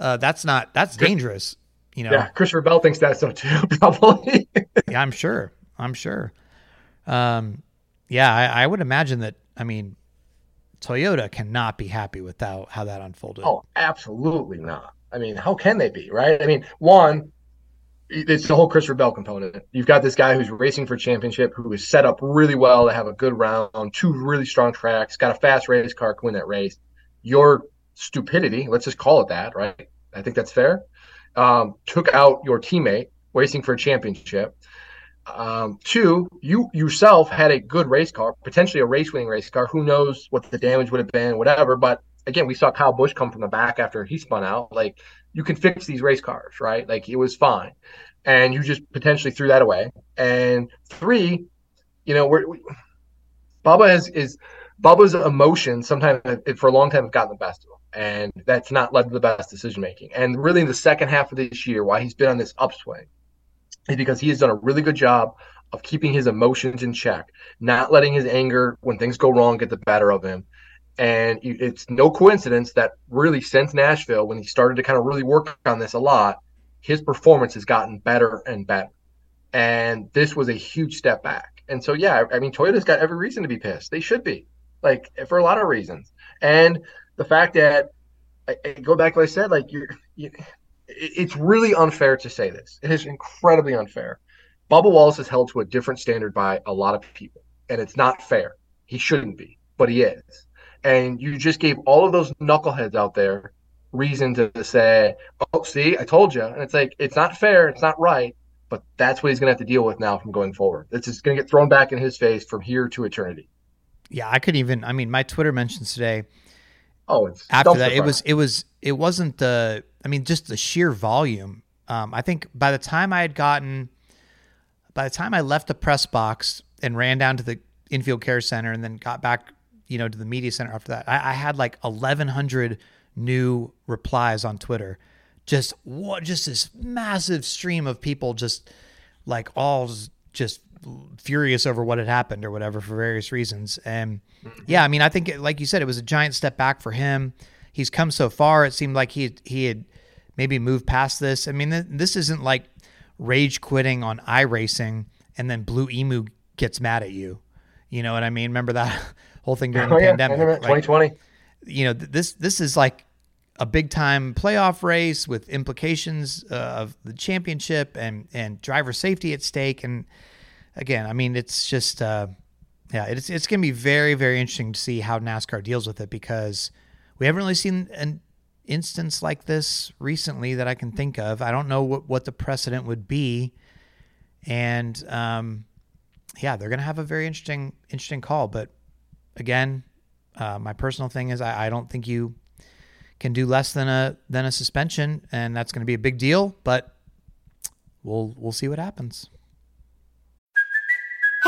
yeah. uh, that's not that's dangerous." You know, yeah, Christopher Bell thinks that so too, probably. yeah, I'm sure. I'm sure. Um, yeah, I, I would imagine that. I mean, Toyota cannot be happy with how, how that unfolded. Oh, absolutely not. I mean, how can they be, right? I mean, one, it's the whole Christopher Bell component. You've got this guy who's racing for championship, who is set up really well to have a good round, two really strong tracks, got a fast race car, can win that race. You're stupidity. Let's just call it that, right? I think that's fair. Um, took out your teammate racing for a championship. Um, two, you yourself had a good race car, potentially a race winning race car. Who knows what the damage would have been, whatever. But again, we saw Kyle Busch come from the back after he spun out. Like you can fix these race cars, right? Like it was fine. And you just potentially threw that away. And three, you know, we're, we, Bubba is, is Bubba's emotions sometimes for a long time have gotten the best of him. And that's not led to the best decision making. And really, in the second half of this year, why he's been on this upswing is because he has done a really good job of keeping his emotions in check, not letting his anger when things go wrong get the better of him. And it's no coincidence that really since Nashville, when he started to kind of really work on this a lot, his performance has gotten better and better. And this was a huge step back. And so, yeah, I mean, Toyota's got every reason to be pissed. They should be, like, for a lot of reasons. And the fact that I, I go back to what I said, like, you're, you, it's really unfair to say this. It is incredibly unfair. Bubba Wallace is held to a different standard by a lot of people, and it's not fair. He shouldn't be, but he is. And you just gave all of those knuckleheads out there reason to say, "Oh, see, I told you." And it's like it's not fair, it's not right, but that's what he's going to have to deal with now from going forward. It's just going to get thrown back in his face from here to eternity. Yeah, I could even. I mean, my Twitter mentions today. Oh, it's after that. It was. It was. It wasn't the I mean, just the sheer volume. Um, I think by the time I had gotten, by the time I left the press box and ran down to the infield care center and then got back, you know, to the media center after that, I, I had like 1,100 new replies on Twitter. Just what? Just this massive stream of people, just like all just furious over what had happened or whatever for various reasons. And yeah, I mean, I think, like you said, it was a giant step back for him. He's come so far. It seemed like he he had maybe move past this. I mean, this isn't like rage quitting on iRacing and then Blue Emu gets mad at you. You know what I mean? Remember that whole thing during oh, the yeah. pandemic? 2020. You know, this this is like a big time playoff race with implications uh, of the championship and and driver safety at stake. And again, I mean, it's just uh, yeah, it's it's going to be very very interesting to see how NASCAR deals with it because we haven't really seen an instance like this recently that I can think of. I don't know what, what the precedent would be. And um, yeah, they're going to have a very interesting, interesting call. But again, uh, my personal thing is I, I don't think you can do less than a than a suspension, and that's going to be a big deal. But we'll we'll see what happens.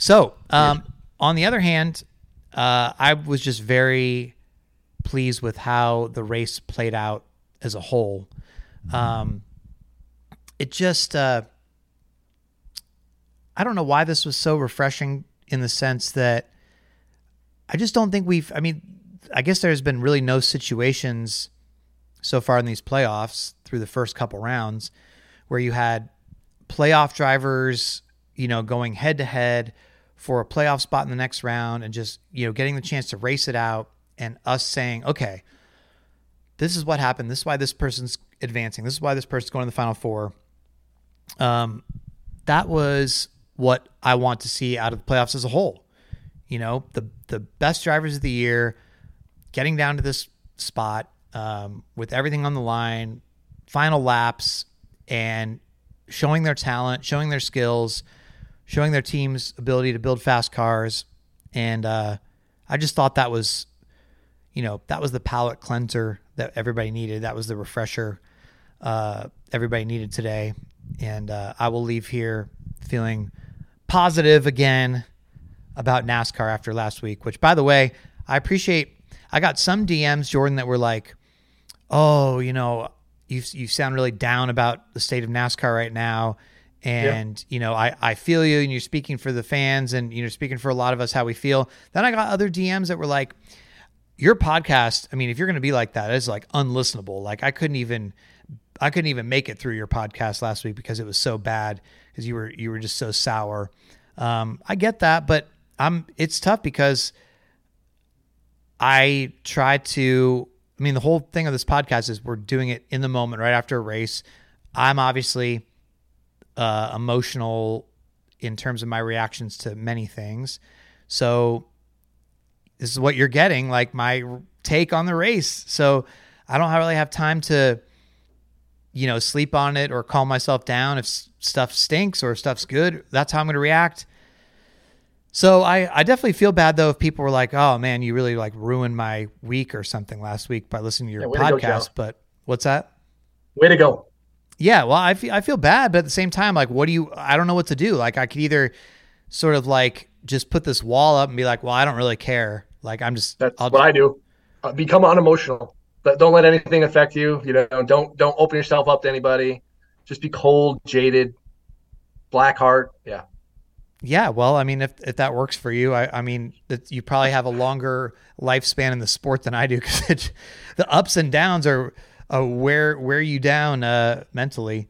So, um, on the other hand, uh, I was just very pleased with how the race played out as a whole. Um, it just, uh, I don't know why this was so refreshing in the sense that I just don't think we've, I mean, I guess there's been really no situations so far in these playoffs through the first couple rounds where you had playoff drivers, you know, going head to head for a playoff spot in the next round and just, you know, getting the chance to race it out and us saying, okay, this is what happened. This is why this person's advancing. This is why this person's going to the final four. Um, that was what I want to see out of the playoffs as a whole. You know, the the best drivers of the year getting down to this spot um, with everything on the line, final laps, and showing their talent, showing their skills, showing their team's ability to build fast cars. And uh, I just thought that was, you know, that was the palate cleanser that everybody needed. That was the refresher uh, everybody needed today. And uh, I will leave here feeling positive again about NASCAR after last week, which, by the way, I appreciate. I got some DMs, Jordan, that were like, oh, you know, you, you sound really down about the state of NASCAR right now. And, you know, I, I feel you and you're speaking for the fans and you're speaking for a lot of us how we feel. Then I got other DMs that were like, your podcast, I mean, if you're going to be like that, it's like unlistenable. Like I couldn't even, I couldn't even make it through your podcast last week because it was so bad because you were, you were just so sour. Um, I get that, but I'm, it's tough because I try to, I mean, the whole thing of this podcast is we're doing it in the moment right after a race. I'm obviously uh, emotional in terms of my reactions to many things. So this is what you're getting, like my take on the race. So I don't really have time to, you know, sleep on it or calm myself down if stuff stinks or if stuff's good. That's how I'm going to react. So I, I definitely feel bad though if people were like, "Oh man, you really like ruined my week or something last week by listening to your Yeah, way to go, podcast." But what's that? Way to go. Yeah, well, I feel I feel bad, but at the same time, like, what do you? I don't know what to do. Like, I could either sort of like just put this wall up and be like, "Well, I don't really care." Like, I'm just That's I'll what I do. Uh, become unemotional. But don't let anything affect you. You know, don't don't open yourself up to anybody. Just be cold, jaded, black heart. Yeah. Yeah, well, I mean, if if that works for you, I, I mean, that you probably have a longer lifespan in the sport than I do because the ups and downs are uh, wear wear you down uh, mentally.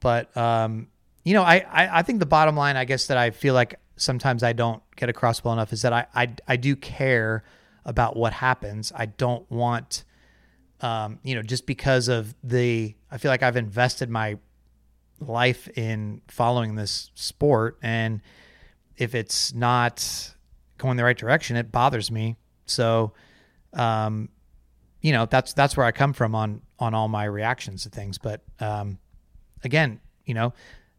But um, you know, I, I I think the bottom line, I guess, that I feel like sometimes I don't get across well enough is that I I, I do care about what happens. I don't want, um, you know, just because of the, I feel like I've invested my life in following this sport and if it's not going the right direction, it bothers me. So, um, you know, that's that's where I come from on on all my reactions to things. But um, again, you know,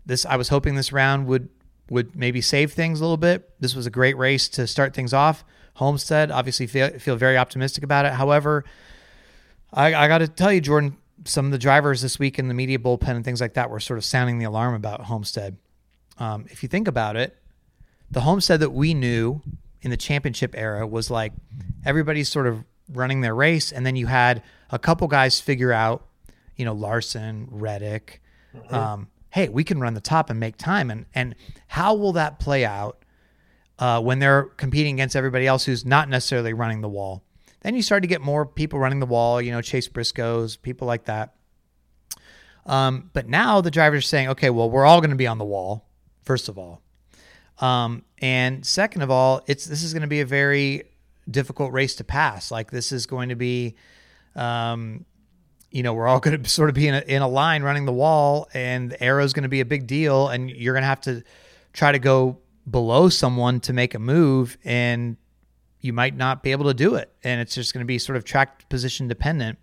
this I was hoping this round would would maybe save things a little bit. This was a great race to start things off. Homestead, obviously, feel, feel very optimistic about it. However, I, I got to tell you, Jordan, some of the drivers this week in the media bullpen and things like that were sort of sounding the alarm about Homestead. Um, if you think about it, the Homestead that we knew in the championship era was like everybody's sort of running their race, and then you had a couple guys figure out, you know, Larson, Reddick, um, hey, we can run the top and make time, and and how will that play out uh, when they're competing against everybody else who's not necessarily running the wall? Then you start to get more people running the wall, you know, Chase Briscoes, people like that. Um, but now the drivers are saying, okay, well, we're all going to be on the wall, first of all. Um, and second of all, it's this is going to be a very difficult race to pass. Like this is going to be, um, you know, we're all going to sort of be in a, in a line running the wall, and the aero is going to be a big deal, and you're going to have to try to go below someone to make a move, and you might not be able to do it, and it's just going to be sort of track position dependent.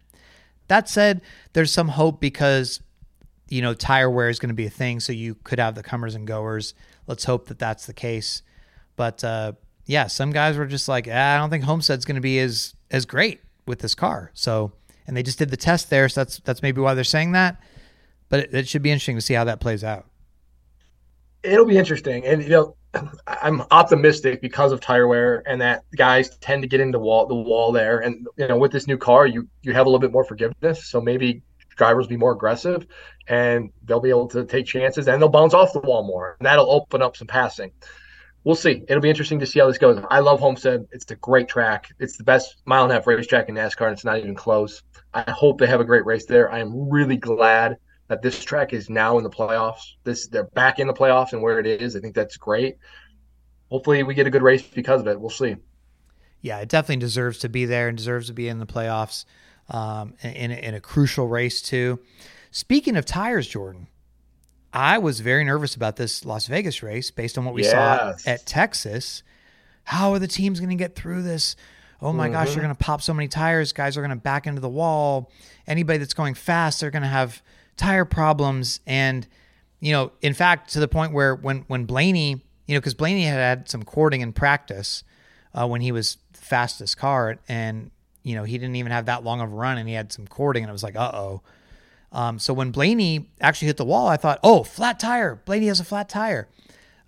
That said, there's some hope because you know tire wear is going to be a thing, so you could have the comers and goers. Let's hope that that's the case. But uh, yeah, some guys were just like, ah, I don't think Homestead's going to be as as great with this car. So, and they just did the test there, so that's that's maybe why they're saying that. But it, it should be interesting to see how that plays out. It'll be interesting, and you know, I'm optimistic because of tire wear and that guys tend to get into wall the wall there, and you know, with this new car, you you have a little bit more forgiveness, so maybe drivers be more aggressive, and they'll be able to take chances, and they'll bounce off the wall more, and that'll open up some passing. We'll see. It'll be interesting to see how this goes. I love Homestead. It's a great track. It's the best mile and a half racetrack in NASCAR, and it's not even close. I hope they have a great race there. I am really glad that this track is now in the playoffs. This they're back in the playoffs and where it is. I think that's great. Hopefully, we get a good race because of it. We'll see. Yeah, it definitely deserves to be there and deserves to be in the playoffs um, in, in a crucial race too. Speaking of tires, Jordan, I was very nervous about this Las Vegas race based on what we saw at Texas. How are the teams going to get through this? Oh my gosh, you're going to pop so many tires. Guys are going to back into the wall. Anybody that's going fast, they're going to have tire problems. And, you know, in fact, to the point where when, when Blaney, you know, because Blaney had had some cording in practice uh, when he was fastest car. And you know, he didn't even have that long of a run and he had some cording and it was like, uh oh. Um, so when Blaney actually hit the wall, I thought, oh, flat tire. Blaney has a flat tire.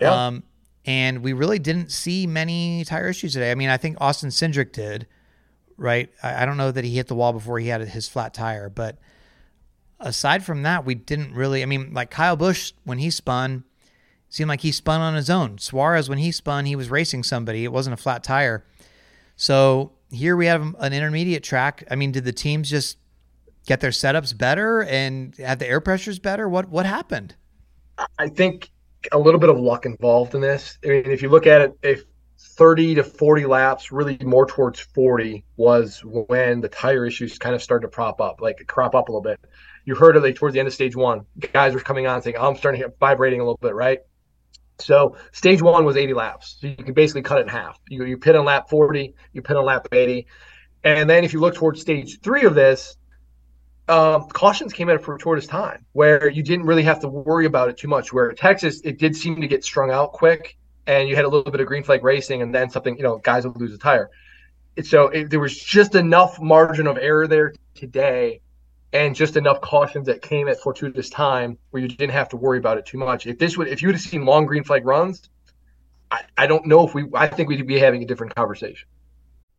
Yeah. Um, and we really didn't see many tire issues today. I mean, I think Austin Cindric did, right? I, I don't know that he hit the wall before he had his flat tire, but aside from that, we didn't really. I mean, like Kyle Busch when he spun, seemed like he spun on his own. Suarez when he spun, he was racing somebody. It wasn't a flat tire. So here we have an intermediate track. I mean, did the teams just get their setups better and have the air pressures better? What what happened? I think a little bit of luck involved in this. I mean, if you look at it, if 30 to 40 laps, really more towards 40, was when the tire issues kind of started to prop up, like crop up a little bit. You heard it like towards the end of stage one. Guys were coming on saying, oh, I'm starting to get vibrating a little bit, right? So stage one was 80 laps. So you can basically cut it in half. You, you pit on lap 40, you pit on lap 80. And then if you look towards stage three of this, um, cautions came at a fortuitous time where you didn't really have to worry about it too much. Where Texas, it did seem to get strung out quick, and you had a little bit of green flag racing, and then something, you know, guys would lose a tire. So it, there was just enough margin of error there today, and just enough cautions that came at fortuitous time where you didn't have to worry about it too much. If this would, if you would have seen long green flag runs, I, I don't know if we. I think we'd be having a different conversation.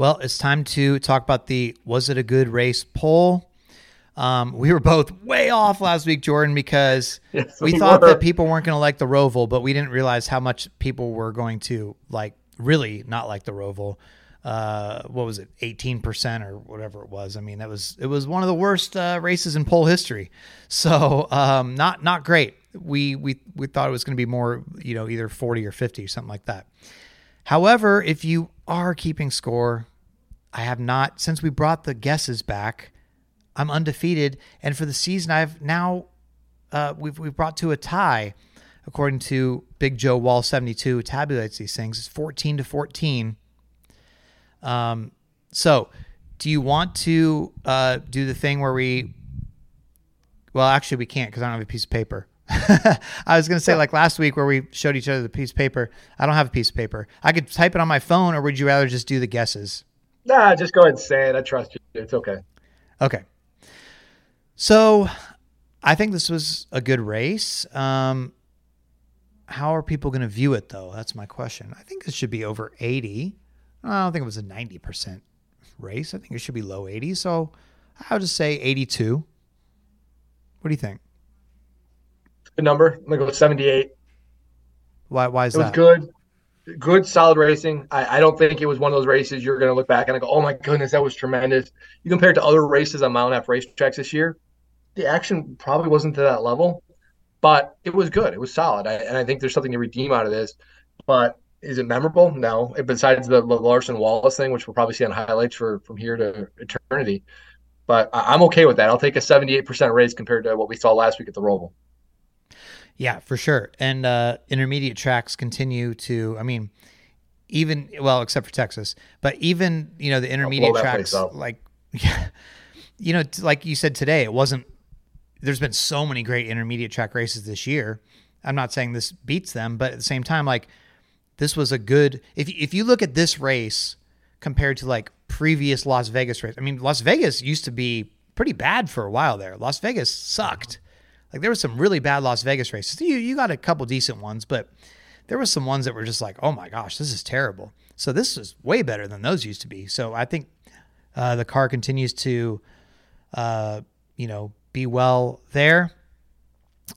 Well, it's time to talk about the Was It a Good Race poll. Um, we were both way off last week, Jordan, because Yes, we we thought were. that people weren't going to like the Roval, but we didn't realize how much people were going to like really not like the Roval. Uh, what was it, eighteen percent or whatever it was? I mean, that was it was one of the worst uh, races in poll history. So um, not not great. We we we thought it was going to be more, you know, either forty or fifty, or something like that. However, if you are keeping score, I have not since we brought the guesses back. I'm undefeated, and for the season, I've now uh, we've we've brought to a tie, according to Big Joe Wall 72 who tabulates these things. It's 14 to 14. Um, so do you want to uh, do the thing where we? Well, actually, we can't because I don't have a piece of paper. I was going to say like last week where we showed each other the piece of paper. I don't have a piece of paper. I could type it on my phone, or would you rather just do the guesses? Nah, just go ahead and say it. I trust you. It's okay. Okay. So I think this was a good race. Um, how are people going to view it, though? That's my question. I think it should be over 80. I don't think it was a 90% race. I think it should be low 80. So I would just say 82. What do you think? Good number. I'm gonna go with 78. Why, why is that? It was good, good, solid racing. I, I don't think it was one of those races you're going to look back and I go, "Oh my goodness, that was tremendous." You compare it to other races on Mountain F racetracks this year, the action probably wasn't to that level, but it was good. It was solid, I, and I think there's something to redeem out of this. But is it memorable? No. Besides the Larson Wallace thing, which we'll probably see on highlights for from here to eternity. But I, I'm okay with that. I'll take a 78% race compared to what we saw last week at the Roval. Yeah, for sure. And uh, intermediate tracks continue to, I mean, even, well, except for Texas, but even, you know, the intermediate tracks, like, you know, t- like you said today, it wasn't, there's been so many great intermediate track races this year. I'm not saying this beats them, but at the same time, like, this was a good, if, if you look at this race compared to like previous Las Vegas race, I mean, Las Vegas used to be pretty bad for a while there. Las Vegas sucked. Like there were some really bad Las Vegas races. You you got a couple decent ones, but there were some ones that were just like, oh my gosh, this is terrible. So this is way better than those used to be. So I think uh, the car continues to, uh, you know, be well there.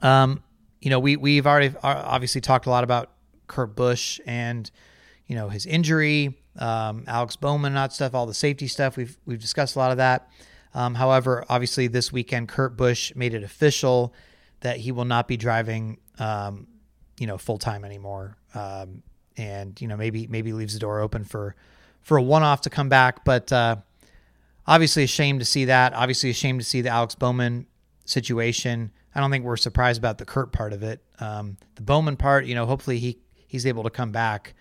Um, you know, we we've already uh, obviously talked a lot about Kurt Busch and you know his injury, um, Alex Bowman, not stuff, all the safety stuff. We've we've discussed a lot of that. Um, however, obviously this weekend, Kurt Busch made it official that he will not be driving, um, you know, full time anymore, um, and you know maybe maybe leaves the door open for for a one-off to come back, but uh, obviously ashamed to see that. Obviously ashamed to see the Alex Bowman situation. I don't think we're surprised about the Kurt part of it. Um, the Bowman part, you know, hopefully he he's able to come back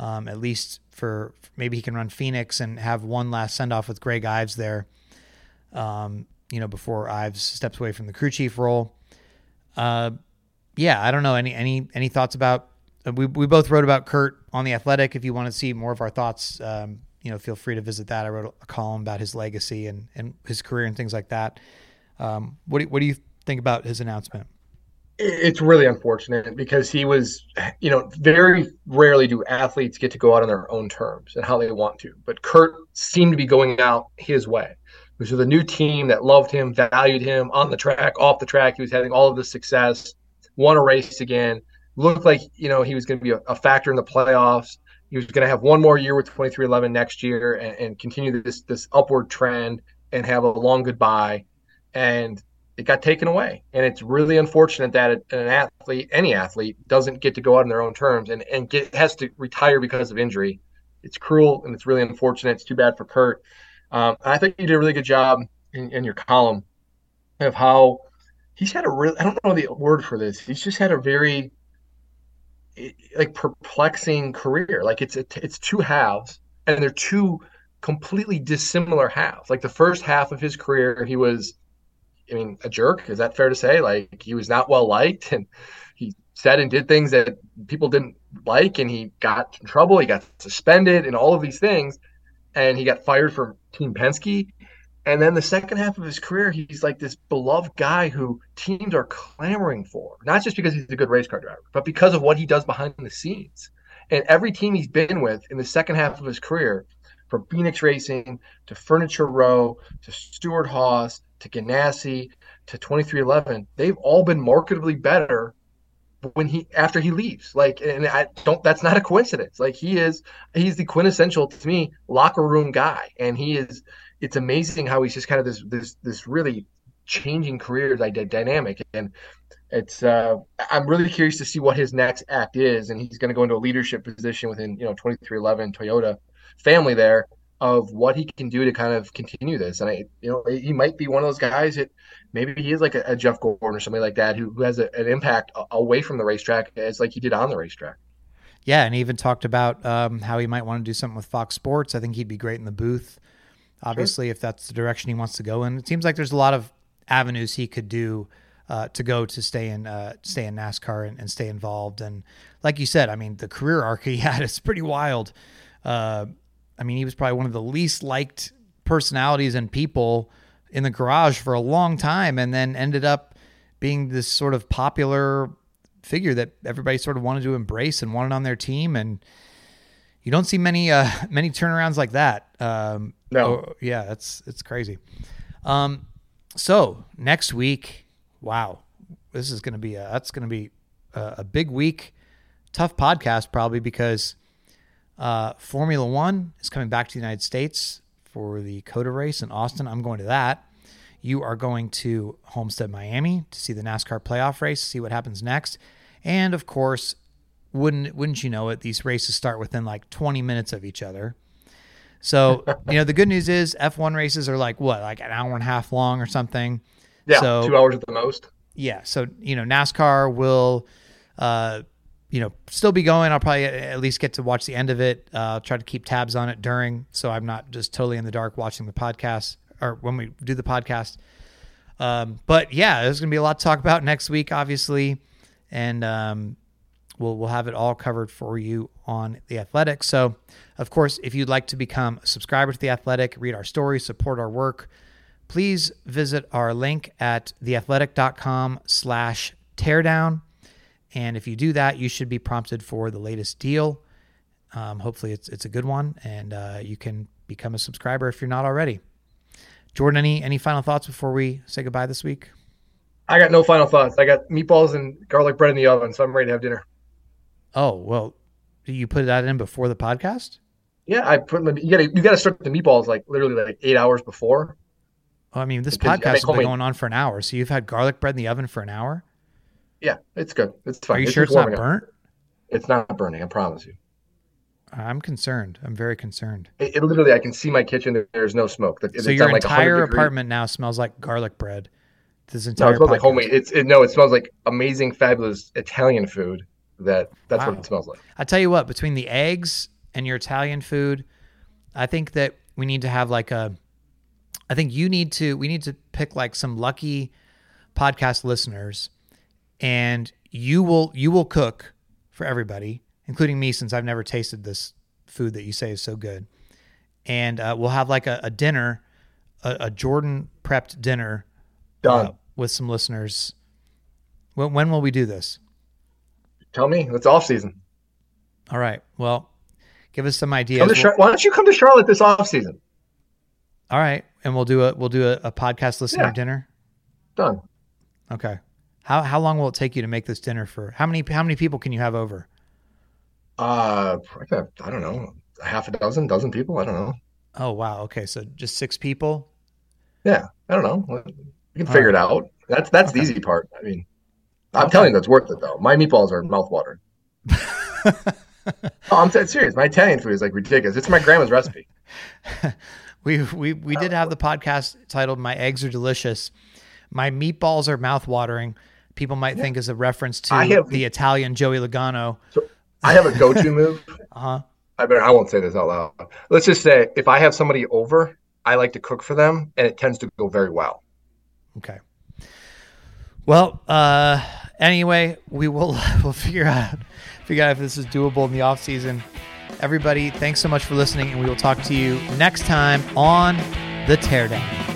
um, at least for maybe he can run Phoenix and have one last send off with Greg Ives there. Um, you know, before Ives steps away from the crew chief role. Uh, yeah, I don't know any any any thoughts about. Uh, we we both wrote about Kurt on the Athletic. If you want to see more of our thoughts, um, you know, feel free to visit that. I wrote a column about his legacy and and his career and things like that. Um, what do, what do you think about his announcement? It's really unfortunate because he was, you know, very rarely do athletes get to go out on their own terms and how they want to. But Kurt seemed to be going out his way. Was a new team that loved him, valued him on the track, off the track. He was having all of the success, won a race again, looked like, you know, he was going to be a, a factor in the playoffs. He was going to have one more year with 2311 next year and, and continue this this upward trend and have a long goodbye. And it got taken away. And it's really unfortunate that an athlete, any athlete, doesn't get to go out on their own terms and, and get has to retire because of injury. It's cruel and it's really unfortunate. It's too bad for Kurt. Um, I think you did a really good job in, in, your column of how he's had a real I don't know the word for this. He's just had a very like perplexing career. Like it's it's two halves and they're two completely dissimilar halves. Like the first half of his career, he was I mean, a jerk. Is that fair to say? Like he was not well liked and he said and did things that people didn't like and he got in trouble. He got suspended and all of these things. And he got fired from Team Penske. And then the second half of his career, he's like this beloved guy who teams are clamoring for, not just because he's a good race car driver, but because of what he does behind the scenes. And every team he's been with in the second half of his career, from Phoenix Racing to Furniture Row to Stewart-Haas to Ganassi to 2311, they've all been marketably better when he after he leaves. Like, and I don't. That's not a coincidence. Like he is, he's the quintessential to me locker room guy, and he is. It's amazing how he's just kind of this this this really changing career dynamic, and it's. uh I'm really curious to see what his next act is, and he's going to go into a leadership position within you know 2311 Toyota family there of what he can do to kind of continue this. And I, you know, he might be one of those guys that maybe he is like a, a Jeff Gordon or somebody like that who, who has a, an impact away from the racetrack as like he did on the racetrack. Yeah, and he even talked about um, how he might want to do something with Fox Sports. I think he'd be great in the booth, obviously, sure. if that's the direction he wants to go in. It seems like there's a lot of avenues he could do uh, to go to stay in uh, stay in NASCAR and, and, stay involved. And like you said, I mean, the career arc he had is pretty wild. Uh, I mean, he was probably one of the least liked personalities and people in the garage for a long time and then ended up being this sort of popular figure that everybody sort of wanted to embrace and wanted on their team and you don't see many uh many turnarounds like that. Um no. oh, yeah that's it's crazy. Um so next week wow this is gonna be a that's gonna be a, a big week. Tough podcast probably because uh, Formula One is coming back to the United States for the COTA race in Austin. I'm going to that. You are going to Homestead, Miami to see the NASCAR playoff race, see what happens next. And of course, wouldn't wouldn't you know it, these races start within like 20 minutes of each other. So, you know, the good news is F1 races are like what, like an hour and a half long or something. Yeah, so, two hours at the most. Yeah. So, you know, NASCAR will uh, you know, still be going. I'll probably at least get to watch the end of it. Uh, try to keep tabs on it during, so I'm not just totally in the dark watching the podcast or when we do the podcast. Um, but yeah, there's gonna be a lot to talk about next week, obviously, and um, we'll we'll have it all covered for you on the Athletic. So, of course, if you'd like to become a subscriber to the Athletic, read our stories, support our work, please visit our link at theathletic.com/slash teardown. And if you do that, you should be prompted for the latest deal. Um, hopefully, it's it's a good one, and uh, you can become a subscriber if you're not already. Jordan, any any final thoughts before we say goodbye this week? I got no final thoughts. I got meatballs and garlic bread in the oven, so I'm ready to have dinner. Oh well, you put that in before the podcast? Yeah, I put. You got to you got to start the meatballs like literally like eight hours before. Oh, I mean, this because podcast has been going on for an hour, so you've had garlic bread in the oven for an hour. Yeah, it's good. It's fine. Are you it's sure it's not burnt? Up. It's not burning. I promise you. I'm concerned. I'm very concerned. It, it literally, I can see my kitchen. There's no smoke. It- So your like, entire apartment now smells like garlic bread. This No, entire it smells like homemade. It's it, no, it smells like amazing, fabulous Italian food. That that's Wow. what it smells like. I tell you what, between the eggs and your Italian food, I think that we need to have like a. I think you need to. We need to pick like some lucky podcast listeners, and you will you will cook for everybody, including me, since I've never tasted this food that you say is so good. And uh, we'll have like a, a dinner, a, a Jordan prepped dinner Done. uh, with some listeners. When, when will we do this? Tell me, it's off season. All right. Well, give us some ideas. Come to We'll- Char- why don't you come to Charlotte this off season? All right, and we'll do a we'll do a, a podcast listener Yeah. dinner. Done. Okay. How how long will it take you to make this dinner for? How many how many people can you have over? Uh, I I don't know, a half a dozen, dozen people. I don't know. Oh wow. Okay, so just six people. Yeah, I don't know. You can figure right. it out. That's that's the easy part. I mean, I'm Okay. telling you, that's worth it though. My meatballs are mouthwatering. oh, I'm dead serious. My Italian food is like ridiculous. It's my grandma's recipe. We we we did have the podcast titled "My Eggs Are Delicious." My meatballs are mouthwatering. People might think is a reference to have- the Italian Joey Logano. So I have a go-to move. Uh huh. I better. I won't say this out loud. Let's just say if I have somebody over, I like to cook for them, and it tends to go very well. Okay. Well, uh, anyway, we will we'll figure out figure out if this is doable in the off season. Everybody, thanks so much for listening, and we will talk to you next time on the Teardown.